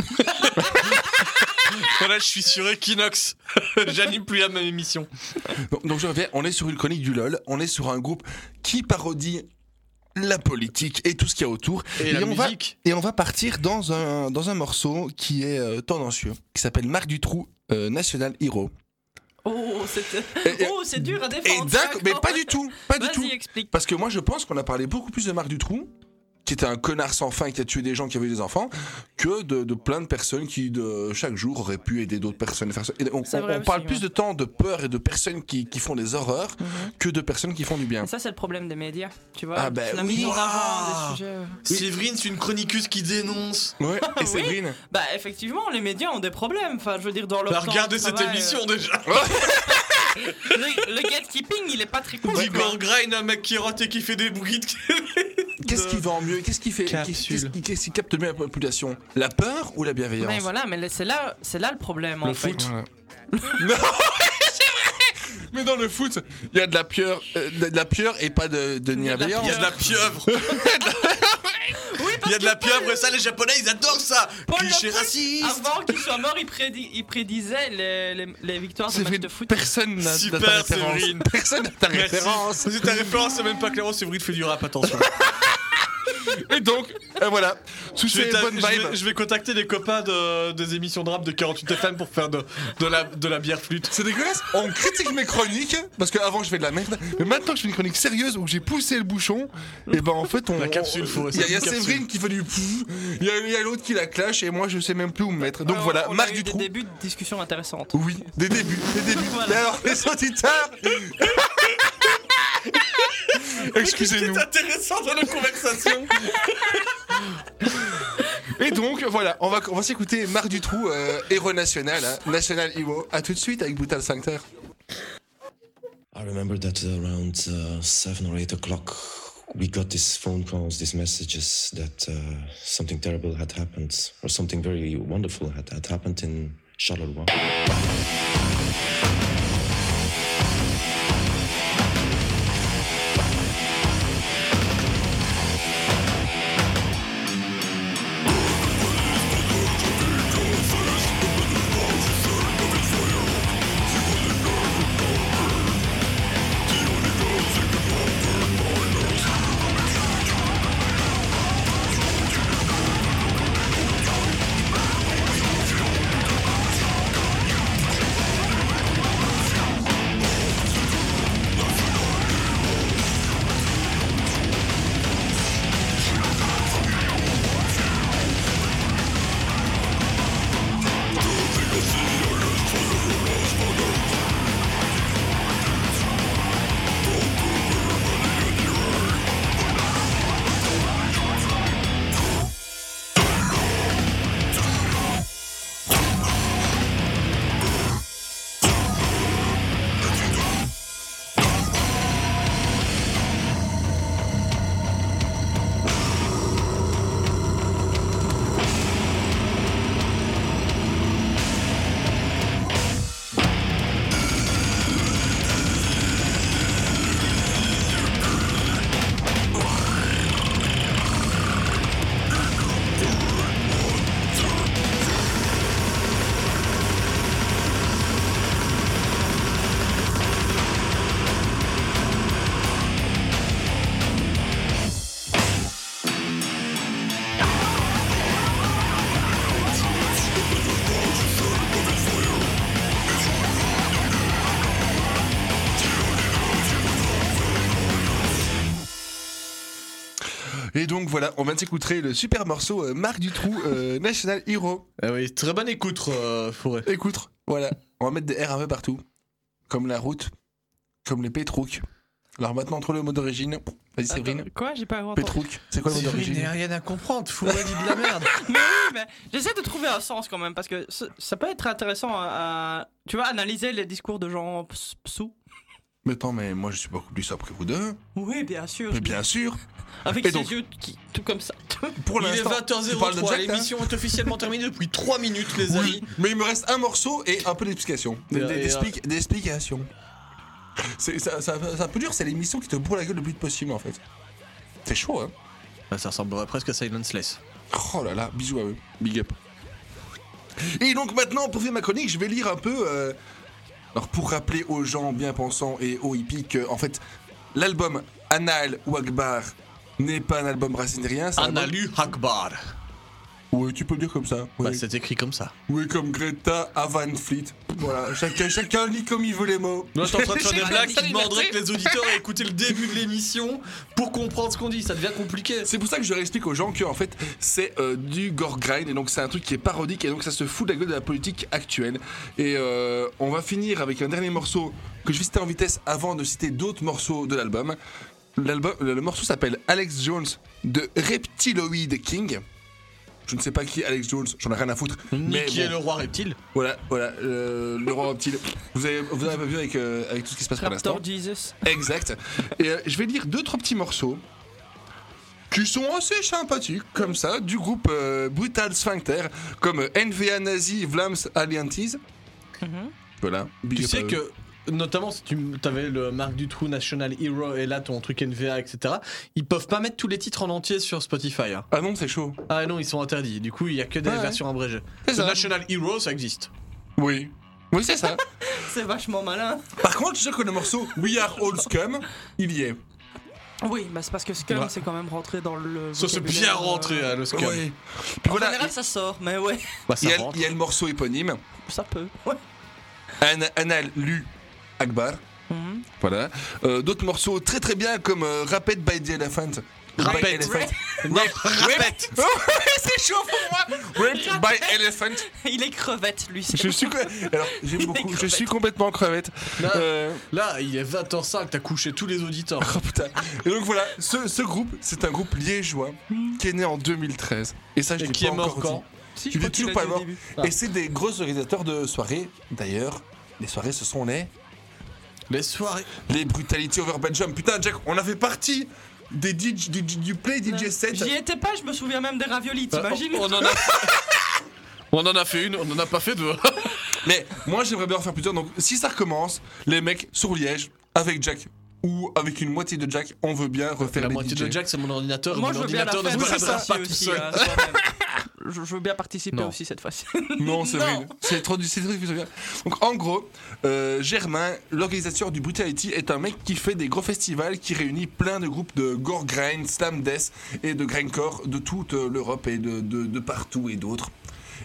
voilà, je suis sur Equinox. J'anime plus la même émission. donc, donc je reviens, on est sur une chronique du LOL, on est sur un groupe qui parodie la politique et tout ce qu'il y a autour. Et, la on va, musique. et on va partir dans un, dans un morceau qui est euh, tendancieux, qui s'appelle Marc Dutroux, euh, National Hero. Oh, c'est et- oh, c'est dur à défendre. mais pas du tout, pas du tout. explique. Parce que moi je pense qu'on a parlé beaucoup plus de Marc Dutroux, qui était un connard sans fin qui a tué des gens qui avaient des enfants, que de, de plein de personnes qui de chaque jour auraient pu aider d'autres personnes. à faire ça. Et on on- on aussi, parle ouais. plus de temps de peur et de personnes qui, qui font des horreurs Mhm. que de personnes qui font du bien. Ça, c'est le problème des médias, tu vois. Ah, ben la oui. avant Ah. des sujets. euh. Séverine, c'est une chroniqueuse qui dénonce. Ouais, et Oui. Séverine Bah, effectivement, les médias ont des problèmes. Enfin, je veux dire, dans leur. Bah, regardez cette travail, émission déjà. le, le gatekeeping, il est pas très cool. Girl Grind, un mec qui rote et qui fait des bruits de... Qu'est-ce qui vend mieux? Qu'est-ce qui fait. Qu'est-ce qui, capte mieux la population? La peur ou la bienveillance? Mais voilà, mais c'est là, c'est là le problème en fait. Voilà. non, c'est vrai Mais dans le foot, il y a de la pieure, euh, de la pieure et pas de, de bienveillance. Il y a de la pieuvre. Oui, Il y a de la pieuvre et ça, les Japonais, ils adorent ça. Paul Cliché Le Brun, raciste. Avant qu'il soit mort, il, prédit, il prédisait les, les, les victoires de C'est matchs vrai, de foot. personne n'a n'a Super, ta référence. Séverine. Personne n'a ta Merci. référence. C'est ta référence, c'est même pas clair. Séverine fait du rap, attention. Et donc, euh, voilà, sous Je vais, ces bonnes je vais- vibes. je vais contacter les copains de, des émissions de rap de 48 FM pour faire de, de, la, de la bière flûte. C'est dégueulasse. On critique mes chroniques parce qu'avant je fais de la merde, mais maintenant que je fais une chronique sérieuse où j'ai poussé le bouchon, et ben en fait on. La capsule, faut Il y a, a. Séverine qui fait du pouf, il y a, a l'autre qui la clash et moi je sais même plus où me mettre. Donc Alors, voilà, on a Marc eu du des débuts de discussion intéressantes. Oui, des débuts, des débuts. Voilà. Mais alors les auditeurs. Excusez-nous. C'est intéressant dans la conversation. Et donc voilà, on va, on va s'écouter Marc Dutroux, euh, héros national, hein, national hero. À tout de suite avec Brutal Sphincter. I remember that around uh, seven or eight o'clock, we got these phone calls, these messages that uh, something terrible had happened, or something very wonderful had, had happened in Charleroi. Et donc voilà, on vient de s'écouter le super morceau euh, Marc Dutroux, euh, National Hero. Ah oui, très bonne écoute, euh, Fourré. Écoute, voilà, on va mettre des R un peu partout. Comme la route, comme les pétrouques. Alors maintenant, entre le mot d'origine. Vas-y, Séverine. Quoi J'ai pas entendu. Pétrouque, c'est quoi le mot d'origine rien à comprendre, Fourré dit de la merde. Mais oui, mais j'essaie de trouver un sens quand même parce que ça, peut être intéressant à, à- tu vois, analyser les discours de gens psous. Mais attends, mais moi je suis beaucoup plus après vous deux. Oui, bien sûr. Mais bien sûr. Avec Et ses donc yeux qui, tout comme ça. Pour Il est l'instant, tu parles de 20h03, Jack, hein l'émission est officiellement terminée depuis 3 minutes, les amis. Oui, mais il me reste un morceau et un peu d'explication. Des, Et, des- explications. C'est ça, ça- c'est un peu dur, c'est l'émission qui te bourre la gueule le plus possible en fait. C'est chaud, hein Bah, ça ressemblerait presque à Silenceless. Oh là là, bisous à eux, big up. Et donc maintenant, pour faire ma chronique, je vais lire un peu. euh, Alors pour rappeler aux gens bien pensants et aux hippies que, en fait, l'album Anal ou Akbar n'est pas un album racine c'est un album- Analu Akbar. Oui, tu peux le dire comme ça. Bah, oui. c'est écrit comme ça. Oui, comme Greta Van Fleet. Voilà, chacun, chacun lit comme il veut les mots. Moi, je suis en train de faire des blagues qui demanderaient que les auditeurs aient écouté le début de l'émission pour comprendre ce qu'on dit. Ça devient compliqué. C'est pour ça que je leur explique aux gens que en fait c'est euh, du gore grind et donc c'est un truc qui est parodique et donc ça se fout de la gueule de la politique actuelle. Et euh, on va finir avec un dernier morceau que je vais citer en vitesse avant de citer d'autres morceaux de l'album. L'album, le le morceau s'appelle Alex Jones de Reptiloid King. Je ne sais pas qui est Alex Jones, j'en ai rien à foutre. Ni mais qui bon, est le roi reptile. Voilà, voilà, euh, le roi reptile. Vous avez, vous avez pas vu avec, euh, avec tout ce qui se passe pour l'instant. Raptor Jesus. Exact. Et euh, je vais lire deux trois petits morceaux qui sont assez sympathiques, comme ça, du groupe euh, Brutal Sphincter, comme euh, NVA Nazi Vlams Alliances. Voilà. big Tu up sais que, notamment si tu avais le Marc Dutroux National Hero et là ton truc NVA, etc., ils peuvent pas mettre tous les titres en entier sur Spotify. hein. Ah non, c'est chaud. Ah non, ils sont interdits. Du coup, il y a que des Ouais, ouais. versions abrégées. C'est Le ça. National Hero, ça existe. Oui. Oui, c'est ça. C'est vachement malin. Par contre, je sais que le morceau We Are All Scum, il y est. Oui, bah c'est parce que Scum Ouais. c'est quand même rentré dans le. Ça c'est vocabulaire, bien euh, rentré à le scum. Ouais. Puis En voilà, général, ça sort, mais ouais, Bah, il y, a, rentre. il y a le morceau éponyme, ça peut. Ouais. An- Anal Lu Akbar. Mhm. Voilà. Euh, D'autres morceaux très très bien comme euh, Rapid by the Elephant. Rapid. By Elephant. Non, répète. C'est chaud pour moi. Raped by Elephant. Il est crevette, lui. Je suis, alors, j'aime beaucoup. Je suis complètement crevette. Là, Euh, là, il est 20h05, t'as couché tous les auditeurs. Oh putain. Et donc voilà, ce, ce groupe, c'est un groupe liégeois qui est né en 2013. Et ça, je l'ai qui pas est mort encore quand dit. Si, Il est crois qu'il toujours pas mort. Ah. Et c'est des gros organisateurs de soirées. D'ailleurs, les soirées, ce sont les, Les soirées. les Brutality Over Belgium. Putain, Jack, on avait parti des DJ, du, Play DJ set. J'y étais pas, je me souviens même des raviolis, t'imagines On en a. On en a fait une, on en a pas fait deux. Mais moi, j'aimerais bien en faire plusieurs. Donc, si ça recommence, les mecs sur Liège, avec Jack, ou avec une moitié de Jack, on veut bien refaire La les moitié DJ. de Jack, c'est mon ordinateur. Moi, et je mon veux bien la ordinateur ne faire tout seul. hein. Je, veux bien participer Non. aussi cette fois-ci. Non, c'est vrai. C'est trop du c'est trop difficile. Donc en gros, euh, Germain, l'organisateur du Brutality, est un mec qui fait des gros festivals qui réunit plein de groupes de gore grind, slam death et de grindcore de toute euh, l'Europe et de, de, de partout et d'autres.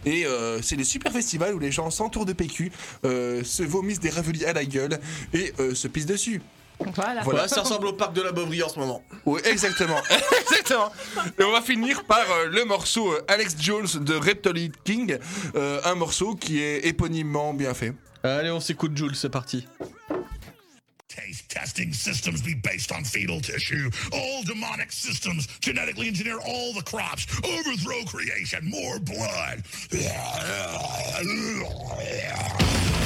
Et euh, c'est des super festivals où les gens s'entourent de PQ, euh, se vomissent des raviolis à la gueule et se pissent dessus. Voilà. Ça ressemble au parc de la Bovry en ce moment. Oui, exactement. exactement. Et on va finir par euh, le morceau euh, Alex Jones de Reptolid King, euh, un morceau qui est éponymement bien fait. Allez, on s'écoute Jules, c'est parti. Taste testing systems be based on fetal tissue. All demonic systems genetically engineer all the crops. Overthrow creation. More blood.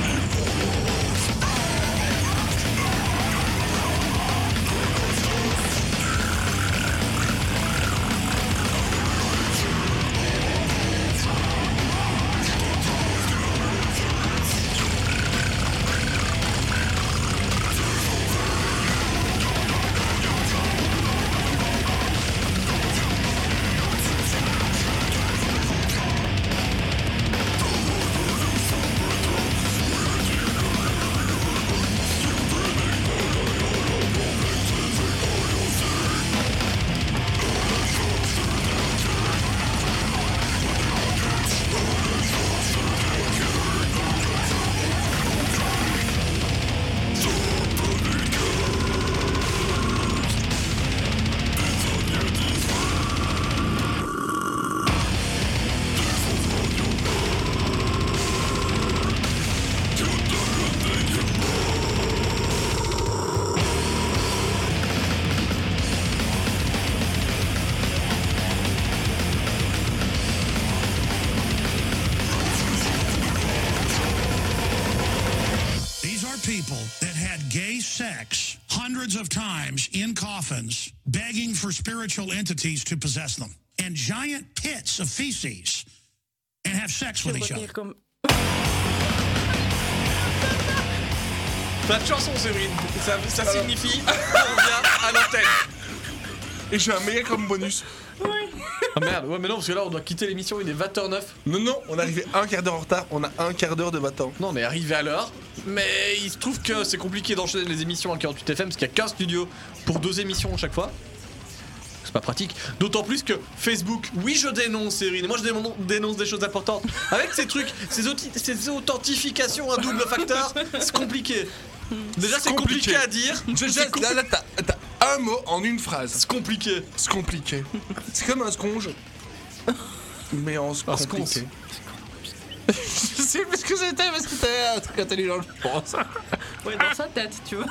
times in coffins, begging for spiritual entities to possess them, and giant pits of feces, and have sex with each other. De chanson, Séverine. Ça, ça signifie on revient à l'antenne. Et j'ai un méga comme bonus. Ah merde, ouais, mais non, parce que là, on doit quitter l'émission, il est 20h09. Non, non, on est arrivé un quart d'heure en retard, on a un quart d'heure de battant. Non, on est arrivé à l'heure, mais il se trouve que c'est compliqué d'enchaîner les émissions à 48 FM parce qu'il y a 15 studios pour deux émissions à chaque fois. C'est pas pratique. D'autant plus que Facebook, oui, je dénonce, Séverine. Moi, je dénonce, dénonce des choses importantes. Avec ces trucs, ces, authentifications à double facteur, c'est compliqué. Déjà, c'est compliqué. à dire. Je, je- C'est com- là, là, t'as un mot en une phrase. c'est compliqué. C'est compliqué. C'est comme un sconge. Mais en compliqué. Je sais plus ce que c'était, parce que c'était un truc intelligent, je pense. Ouais, dans sa tête, tu vois.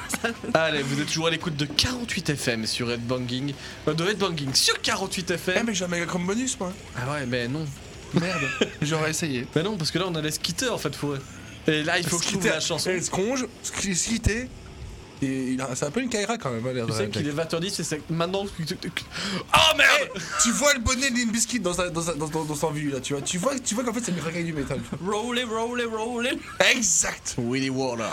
Allez, vous êtes toujours à l'écoute de 48 FM sur Headbanging. Euh, de Headbanging sur 48 Eh, FM. mais j'ai un méga comme bonus, moi. Ah ouais, mais non. Merde. J'aurais essayé. Mais non, parce que là, on allait se quitter en fait, Fourré. Et là, il faut trouve la chanson. Eh, sconge. Et il a- c'est un peu une Kaira quand même, hein, l'air Tu de sais rien. qu'il est 20h10 et c'est maintenant. Oh merde Tu vois le bonnet de Limp Bizkit dans, sa, dans, sa- dans, dans- dans son vue là, tu vois. Tu vois, tu vois qu'en fait c'est le racaille du métal. Roller, roller, roller. Exact Willy Waller.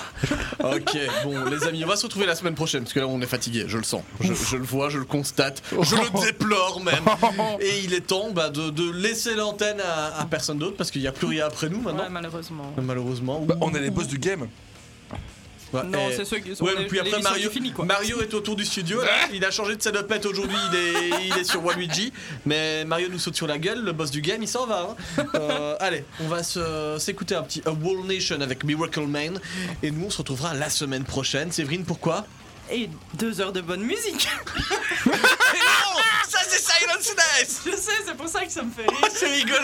Ok, bon, les amis, on va se retrouver la semaine prochaine parce que là on est fatigué, je le sens. Je, je le vois, je le constate, je le déplore même. Et il est temps bah, de, de laisser l'antenne à, à personne d'autre parce qu'il n'y a plus rien après nous maintenant. Ouais, malheureusement. Malheureusement. Bah, on est les boss du game. Ouais, Non, c'est ceux qui sont Ouais, les- puis après Mario, quoi. Mario est autour du studio. là. Il a changé de setupette aujourd'hui. Il est, il est sur Waluigi. Mais Mario nous saute sur la gueule. Le boss du game, il s'en va. hein. Euh, allez, on va s'écouter un petit A Wall Nation avec Miracle Man. Et nous, on se retrouvera la semaine prochaine. Séverine, pourquoi? Et deux heures de bonne musique. C'est Silence Night Je sais, c'est pour ça que ça me fait rire. C'est rigolo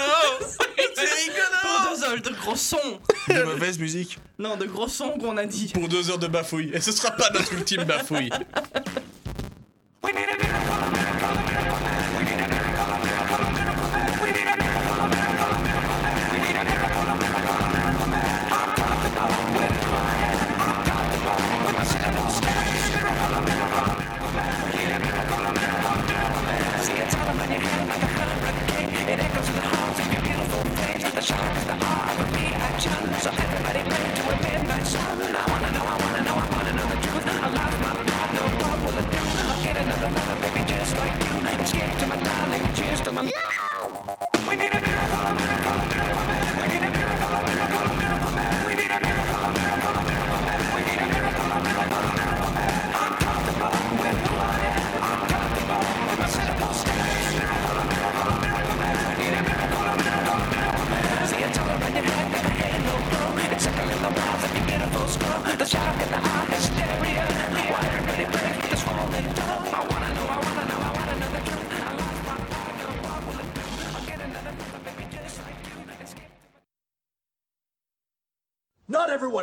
C'est rigolo Pour deux heures de gros sons. De mauvaise musique. Non, de gros sons qu'on a dit. Pour deux heures de bafouille. Et ce sera pas notre ultime bafouille.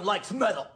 Not everyone likes metal.